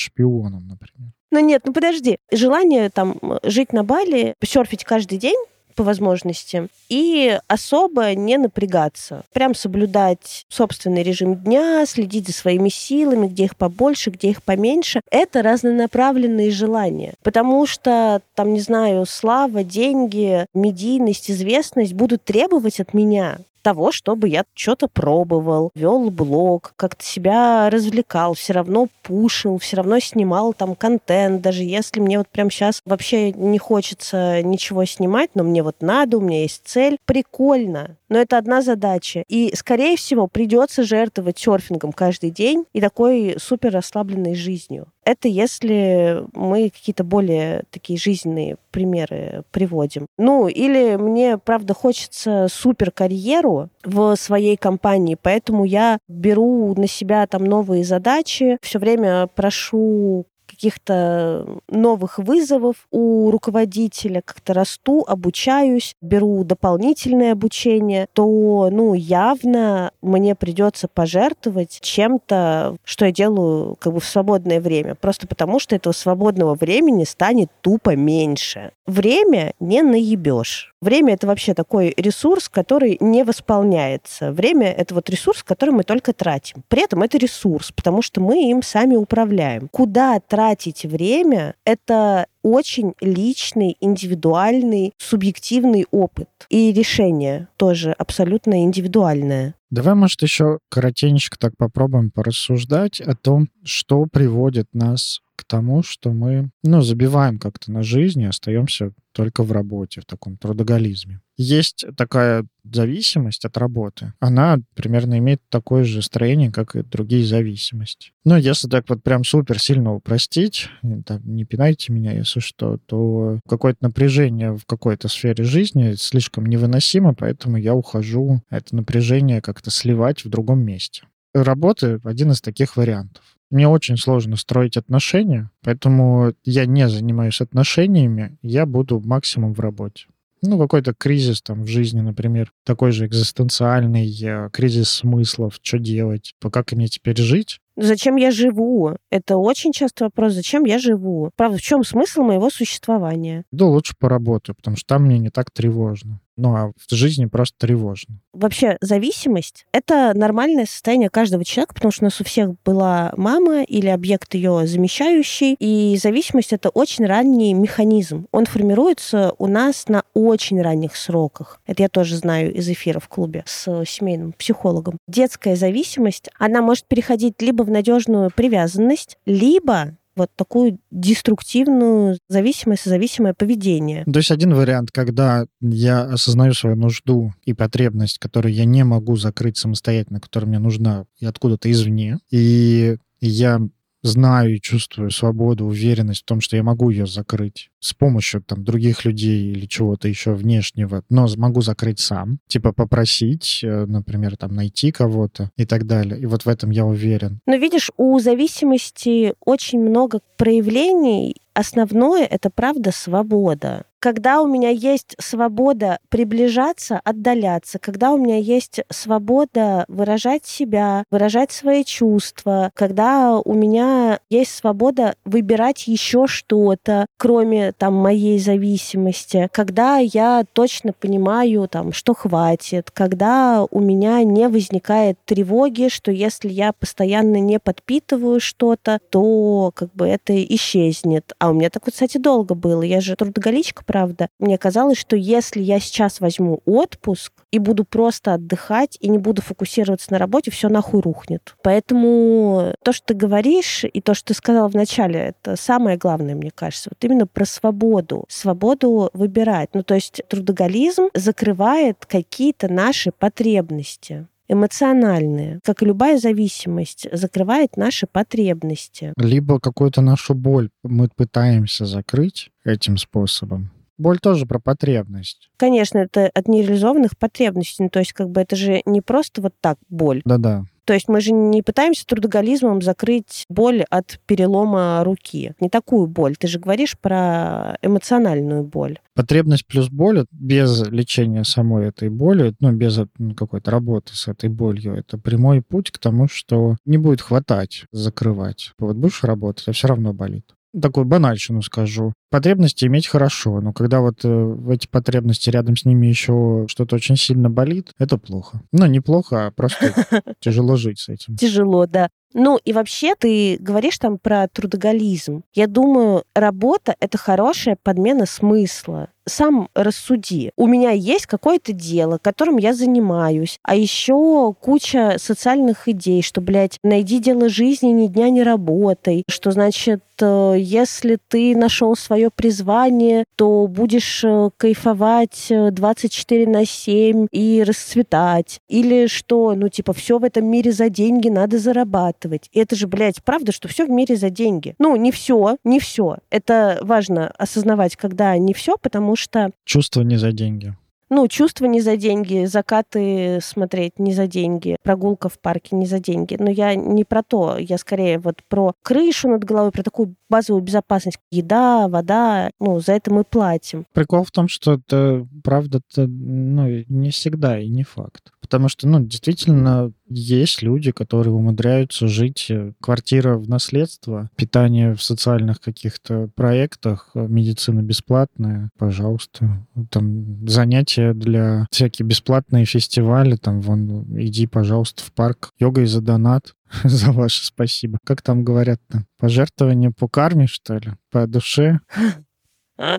шпионом, например. Ну нет, ну подожди. Желание там жить на Бали, серфить каждый день, по возможности, и особо не напрягаться. Прям соблюдать собственный режим дня, следить за своими силами, где их побольше, где их поменьше. Это разнонаправленные желания. Потому что, там, не знаю, слава, деньги, медийность, известность будут требовать от меня того, чтобы я что-то пробовал, вел блог, как-то себя развлекал, все равно пушил, все равно снимал там контент, даже если мне вот прямо сейчас вообще не хочется ничего снимать, но мне вот надо, у меня есть цель. Прикольно, но это одна задача. И, скорее всего, придется жертвовать серфингом каждый день и такой супер расслабленной жизнью. Это если мы какие-то более такие жизненные примеры приводим. Ну, или мне, правда, хочется супер карьеру в своей компании, поэтому я беру на себя там новые задачи, все время прошу каких-то новых вызовов у руководителя, как-то расту, обучаюсь, беру дополнительное обучение, то, ну, явно мне придется пожертвовать чем-то, что я делаю как бы в свободное время, просто потому что этого свободного времени станет тупо меньше. Время не наебешь. Время — это вообще такой ресурс, который не восполняется. Время — это вот ресурс, который мы только тратим. При этом это ресурс, потому что мы им сами управляем. Куда тратить время — это очень личный, индивидуальный, субъективный опыт. И решение тоже абсолютно индивидуальное. Давай, может, еще коротенько так попробуем порассуждать о том, что приводит нас к тому, что мы, ну, забиваем как-то на жизнь и остаемся только в работе, в таком трудоголизме. Есть такая зависимость от работы. Она примерно имеет такое же строение, как и другие зависимости. Но если так вот прям супер сильно упростить, там, не пинайте меня, если что, то какое-то напряжение в какой-то сфере жизни слишком невыносимо, поэтому я ухожу это напряжение как-то сливать в другом месте. Работа — один из таких вариантов. Мне очень сложно строить отношения, поэтому я не занимаюсь отношениями, я буду максимум в работе. Ну, какой-то кризис там в жизни, например, такой же экзистенциальный, э, кризис смыслов, что делать, как мне теперь жить, Зачем я живу? Это очень часто вопрос, зачем я живу? Правда, в чем смысл моего существования? Да, лучше поработаю, потому что там мне не так тревожно. Ну, а в жизни просто тревожно. Вообще, зависимость — это нормальное состояние каждого человека, потому что у нас у всех была мама или объект ее замещающий, и зависимость — это очень ранний механизм. Он формируется у нас на очень ранних сроках. Это я тоже знаю из эфира в клубе с семейным психологом. Детская зависимость, она может переходить либо в надежную привязанность, либо вот такую деструктивную зависимость, зависимое поведение. То есть один вариант, когда я осознаю свою нужду и потребность, которую я не могу закрыть самостоятельно, которая мне нужна и откуда-то извне, и я знаю и чувствую свободу, уверенность в том, что я могу ее закрыть с помощью там других людей или чего-то еще внешнего, но могу закрыть сам, типа попросить, э, например, там найти кого-то и так далее. И вот в этом я уверен. Но видишь, у зависимости очень много проявлений. Основное — это, правда, свобода. Когда у меня есть свобода приближаться, отдаляться, когда у меня есть свобода выражать себя, выражать свои чувства, когда у меня есть свобода выбирать еще что-то, кроме там моей зависимости, когда я точно понимаю там, что хватит, когда у меня не возникает тревоги, что если я постоянно не подпитываю что-то, то как бы это исчезнет. А у меня так вот, кстати, долго было. Я же трудоголичка, правда. Мне казалось, что если я сейчас возьму отпуск и буду просто отдыхать и не буду фокусироваться на работе, все нахуй рухнет. Поэтому то, что ты говоришь, и то, что ты сказала вначале, это самое главное, мне кажется. Вот именно про свободу. Свободу выбирать. Ну, то есть трудоголизм закрывает какие-то наши потребности эмоциональные, как и любая зависимость, закрывает наши потребности. Либо какую-то нашу боль мы пытаемся закрыть этим способом. Боль тоже про потребность. Конечно, это от нереализованных потребностей. Ну, то есть, как бы это же не просто вот так боль. Да-да. То есть мы же не пытаемся трудоголизмом закрыть боль от перелома руки. Не такую боль. Ты же говоришь про эмоциональную боль. Потребность плюс боль без лечения самой этой боли, ну, без ну, какой-то работы с этой болью, это прямой путь к тому, что не будет хватать закрывать. Вот будешь работать, а все равно болит такую банальщину скажу. Потребности иметь хорошо, но когда вот э, эти потребности рядом с ними еще что-то очень сильно болит, это плохо. Ну, не плохо, а просто тяжело жить с этим. Тяжело, да. Ну и вообще ты говоришь там про трудоголизм. Я думаю, работа — это хорошая подмена смысла сам рассуди. У меня есть какое-то дело, которым я занимаюсь, а еще куча социальных идей, что, блядь, найди дело жизни, ни дня не работай, что, значит, э, если ты нашел свое призвание, то будешь э, кайфовать 24 э, на 7 и расцветать. Или что, ну, типа, все в этом мире за деньги надо зарабатывать. И это же, блядь, правда, что все в мире за деньги. Ну, не все, не все. Это важно осознавать, когда не все, потому что... Чувство не за деньги ну, чувства не за деньги, закаты смотреть не за деньги, прогулка в парке не за деньги. Но я не про то, я скорее вот про крышу над головой, про такую базовую безопасность. Еда, вода, ну, за это мы платим. Прикол в том, что это, правда, это, ну, не всегда и не факт. Потому что, ну, действительно, есть люди, которые умудряются жить э, квартира в наследство, питание в социальных каких-то проектах, э, медицина бесплатная, пожалуйста. Там занятия для всякие бесплатные фестивали, там, вон, иди, пожалуйста, в парк. Йога и за донат. за ваше спасибо. Как там говорят-то? Пожертвование по карме, что ли? По душе?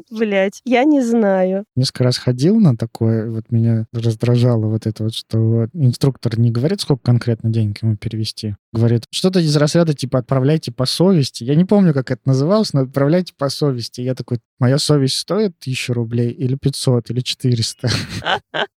Блять, я не знаю. Несколько раз ходил на такое, вот меня раздражало вот это вот, что инструктор не говорит, сколько конкретно денег ему перевести. Говорит, что-то из разряда типа отправляйте по совести. Я не помню, как это называлось, но отправляйте по совести. Я такой, моя совесть стоит тысячу рублей или 500, или 400.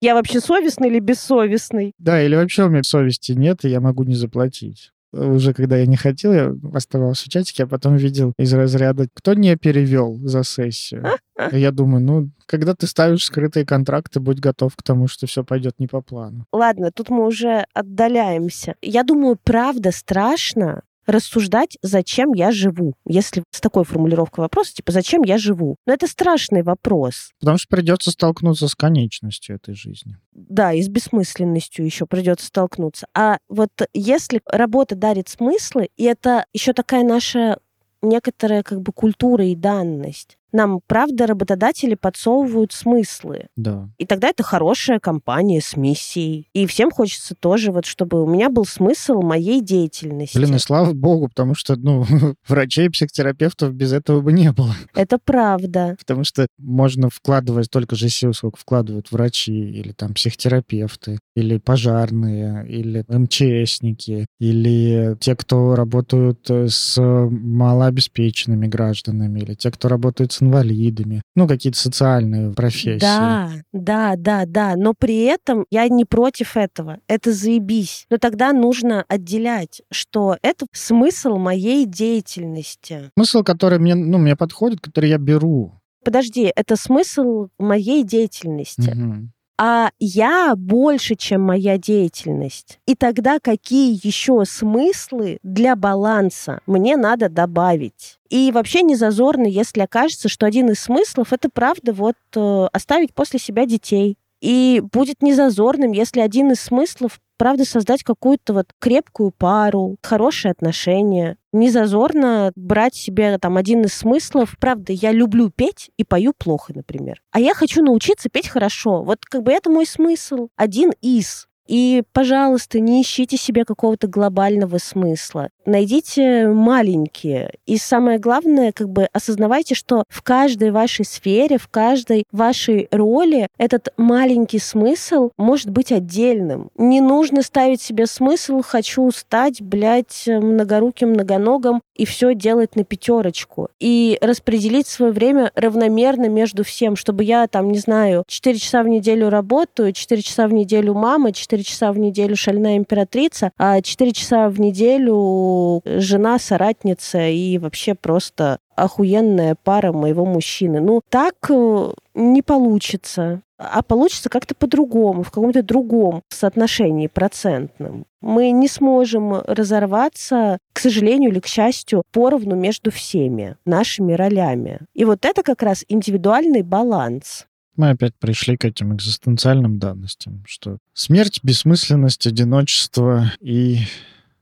Я вообще совестный или бессовестный? Да, или вообще у меня совести нет, и я могу не заплатить уже когда я не хотел, я оставался в чатике, а потом видел из разряда, кто не перевел за сессию. Я думаю, ну, когда ты ставишь скрытые контракты, будь готов к тому, что все пойдет не по плану. Ладно, тут мы уже отдаляемся. Я думаю, правда страшно рассуждать, зачем я живу. Если с такой формулировкой вопроса, типа, зачем я живу? Но это страшный вопрос. Потому что придется столкнуться с конечностью этой жизни. Да, и с бессмысленностью еще придется столкнуться. А вот если работа дарит смыслы, и это еще такая наша некоторая как бы культура и данность, нам, правда, работодатели подсовывают смыслы. Да. И тогда это хорошая компания с миссией. И всем хочется тоже, вот, чтобы у меня был смысл моей деятельности. Блин, и слава богу, потому что, ну, врачей психотерапевтов без этого бы не было. Это правда. Потому что можно вкладывать столько же сил, сколько вкладывают врачи или там психотерапевты, или пожарные, или МЧСники, или те, кто работают с малообеспеченными гражданами, или те, кто работают с инвалидами, ну, какие-то социальные профессии. Да, да, да, да. Но при этом я не против этого. Это заебись. Но тогда нужно отделять, что это смысл моей деятельности. Смысл, который мне, ну, мне подходит, который я беру. Подожди, это смысл моей деятельности. Угу. А я больше, чем моя деятельность. И тогда какие еще смыслы для баланса мне надо добавить? И вообще не зазорно, если окажется, что один из смыслов это правда вот э, оставить после себя детей. И будет незазорным, если один из смыслов правда создать какую-то вот крепкую пару, хорошие отношения. Не зазорно брать себе там один из смыслов. Правда, я люблю петь и пою плохо, например. А я хочу научиться петь хорошо. Вот как бы это мой смысл. Один из. И, пожалуйста, не ищите себе какого-то глобального смысла. Найдите маленькие. И самое главное, как бы осознавайте, что в каждой вашей сфере, в каждой вашей роли этот маленький смысл может быть отдельным. Не нужно ставить себе смысл «хочу стать, блядь, многоруким, многоногом и все делать на пятерочку. И распределить свое время равномерно между всем, чтобы я там, не знаю, 4 часа в неделю работаю, 4 часа в неделю мама, 4 4 часа в неделю шальная императрица, а 4 часа в неделю жена, соратница и вообще просто охуенная пара моего мужчины. Ну, так э, не получится. А получится как-то по-другому, в каком-то другом соотношении процентном. Мы не сможем разорваться, к сожалению или к счастью, поровну между всеми нашими ролями. И вот это как раз индивидуальный баланс. Мы опять пришли к этим экзистенциальным данностям, что смерть, бессмысленность, одиночество и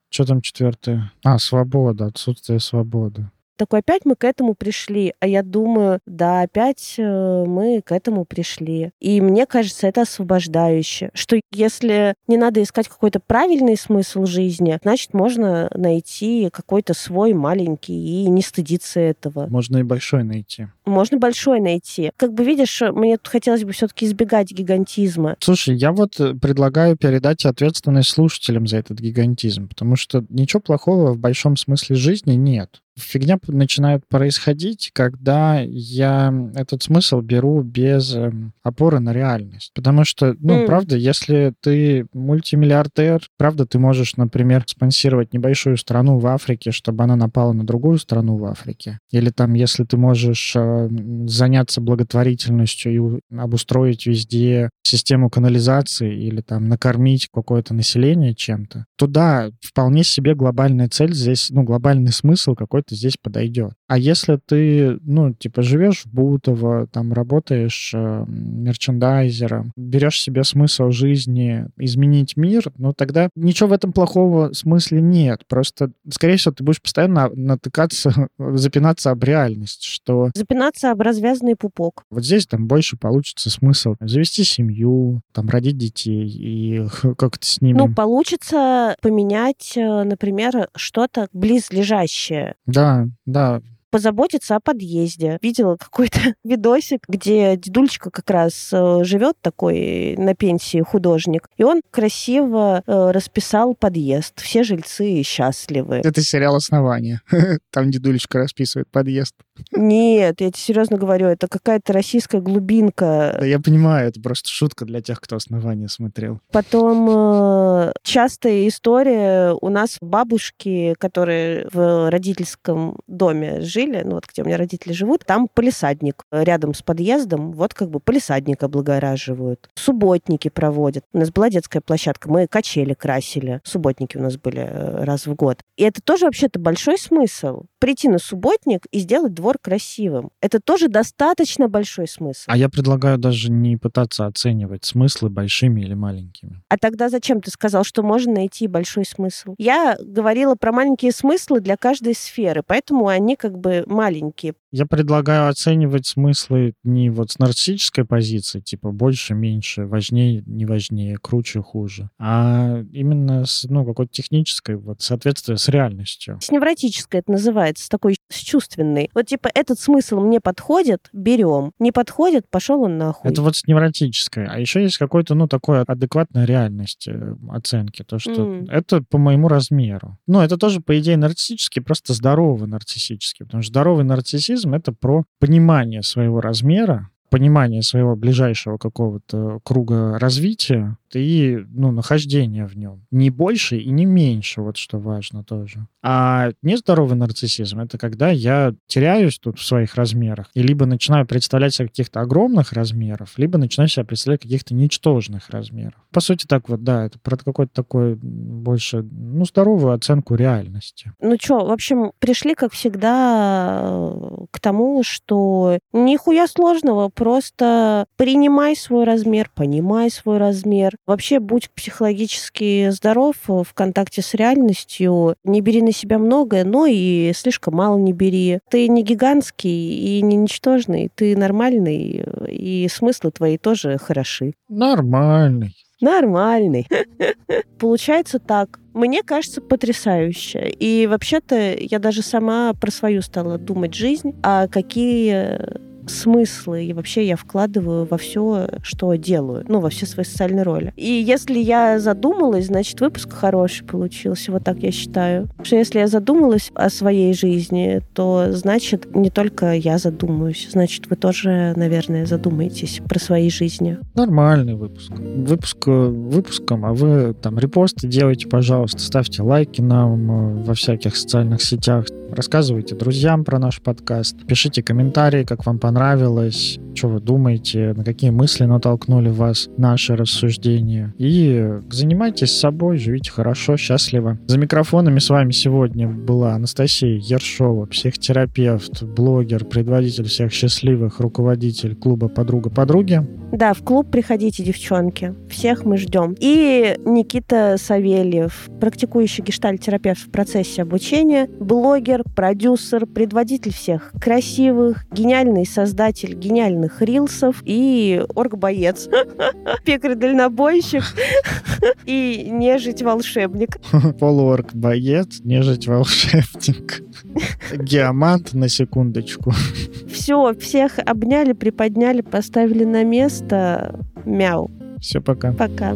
что там четвертое? А, свобода, отсутствие свободы такой, опять мы к этому пришли. А я думаю, да, опять э, мы к этому пришли. И мне кажется, это освобождающе. Что если не надо искать какой-то правильный смысл жизни, значит, можно найти какой-то свой маленький и не стыдиться этого. Можно и большой найти. Можно большой найти. Как бы видишь, мне тут хотелось бы все-таки избегать гигантизма. Слушай, я вот э, предлагаю передать ответственность слушателям за этот гигантизм, потому что ничего плохого в большом смысле жизни нет фигня начинает происходить, когда я этот смысл беру без эм, опоры на реальность. Потому что, ну, mm. правда, если ты мультимиллиардер, правда, ты можешь, например, спонсировать небольшую страну в Африке, чтобы она напала на другую страну в Африке. Или там, если ты можешь э, заняться благотворительностью и обустроить везде систему канализации или там накормить какое-то население чем-то, то да, вполне себе глобальная цель здесь, ну, глобальный смысл какой-то здесь подойдет. А если ты, ну, типа, живешь в Бутово, там, работаешь э, мерчендайзером, берешь себе смысл жизни изменить мир, ну, тогда ничего в этом плохого смысле нет. Просто, скорее всего, ты будешь постоянно натыкаться, запинаться об реальность, что... Запинаться об развязанный пупок. Вот здесь там больше получится смысл завести семью, там, родить детей и как-то с ними... Ну, получится поменять, э, например, что-то близлежащее. Да, да, позаботиться о подъезде. Видела какой-то видосик, где дедульечка как раз э, живет такой на пенсии художник, и он красиво э, расписал подъезд. Все жильцы счастливы. Это сериал «Основание». Там дедулечка расписывает подъезд. Нет, я тебе серьезно говорю, это какая-то российская глубинка. Да я понимаю, это просто шутка для тех, кто «Основание» смотрел. Потом э, частая история у нас бабушки, которые в родительском доме жили, жили, ну вот где у меня родители живут, там полисадник рядом с подъездом, вот как бы полисадник облагораживают. Субботники проводят. У нас была детская площадка, мы качели красили. Субботники у нас были э, раз в год. И это тоже вообще-то большой смысл. Прийти на субботник и сделать двор красивым. Это тоже достаточно большой смысл. А я предлагаю даже не пытаться оценивать смыслы большими или маленькими. А тогда зачем ты сказал, что можно найти большой смысл? Я говорила про маленькие смыслы для каждой сферы, поэтому они как бы маленькие. Я предлагаю оценивать смыслы не вот с нарциссической позиции, типа больше, меньше, важнее, не важнее, круче, хуже, а именно с ну, какой-то технической вот соответствие с реальностью. С невротической это называется, с такой с чувственной. Вот типа этот смысл мне подходит, берем. Не подходит, пошел он нахуй. Это вот с невротической. А еще есть какой-то, ну, такой адекватной реальности э, оценки. То, что mm. это по моему размеру. Ну, это тоже, по идее, нарциссический, просто здоровый нарциссический. Потому что здоровый нарциссизм — это про понимание своего размера, понимание своего ближайшего какого-то круга развития и ну, нахождение в нем. Не больше и не меньше, вот что важно тоже. А нездоровый нарциссизм — это когда я теряюсь тут в своих размерах и либо начинаю представлять себя каких-то огромных размеров, либо начинаю себя представлять каких-то ничтожных размеров. По сути, так вот, да, это про какой-то такой больше, ну, здоровую оценку реальности. Ну что, в общем, пришли, как всегда, к тому, что нихуя сложного, просто принимай свой размер, понимай свой размер, Вообще, будь психологически здоров в контакте с реальностью, не бери на себя многое, но и слишком мало не бери. Ты не гигантский и не ничтожный, ты нормальный, и смыслы твои тоже хороши. Нормальный. Нормальный. Получается так. Мне кажется, потрясающе. И вообще-то я даже сама про свою стала думать жизнь, а какие смыслы и вообще я вкладываю во все, что делаю, ну, во все свои социальные роли. И если я задумалась, значит, выпуск хороший получился, вот так я считаю. Потому что если я задумалась о своей жизни, то значит, не только я задумаюсь, значит, вы тоже, наверное, задумаетесь про свои жизни. Нормальный выпуск. Выпуск э, выпуском, а вы там репосты делайте, пожалуйста, ставьте лайки нам э, во всяких социальных сетях, рассказывайте друзьям про наш подкаст, пишите комментарии, как вам понравилось понравилось, что вы думаете, на какие мысли натолкнули вас наши рассуждения. И занимайтесь собой, живите хорошо, счастливо. За микрофонами с вами сегодня была Анастасия Ершова, психотерапевт, блогер, предводитель всех счастливых, руководитель клуба «Подруга подруги». Да, в клуб приходите, девчонки. Всех мы ждем. И Никита Савельев, практикующий гештальтерапевт в процессе обучения, блогер, продюсер, предводитель всех красивых, гениальный создатель гениальных рилсов и орг-боец, пекарь-дальнобойщик и нежить-волшебник. Полуорг-боец, нежить-волшебник. Геомант на секундочку. Все, всех обняли, приподняли, поставили на место. Мяу. Все, пока. Пока.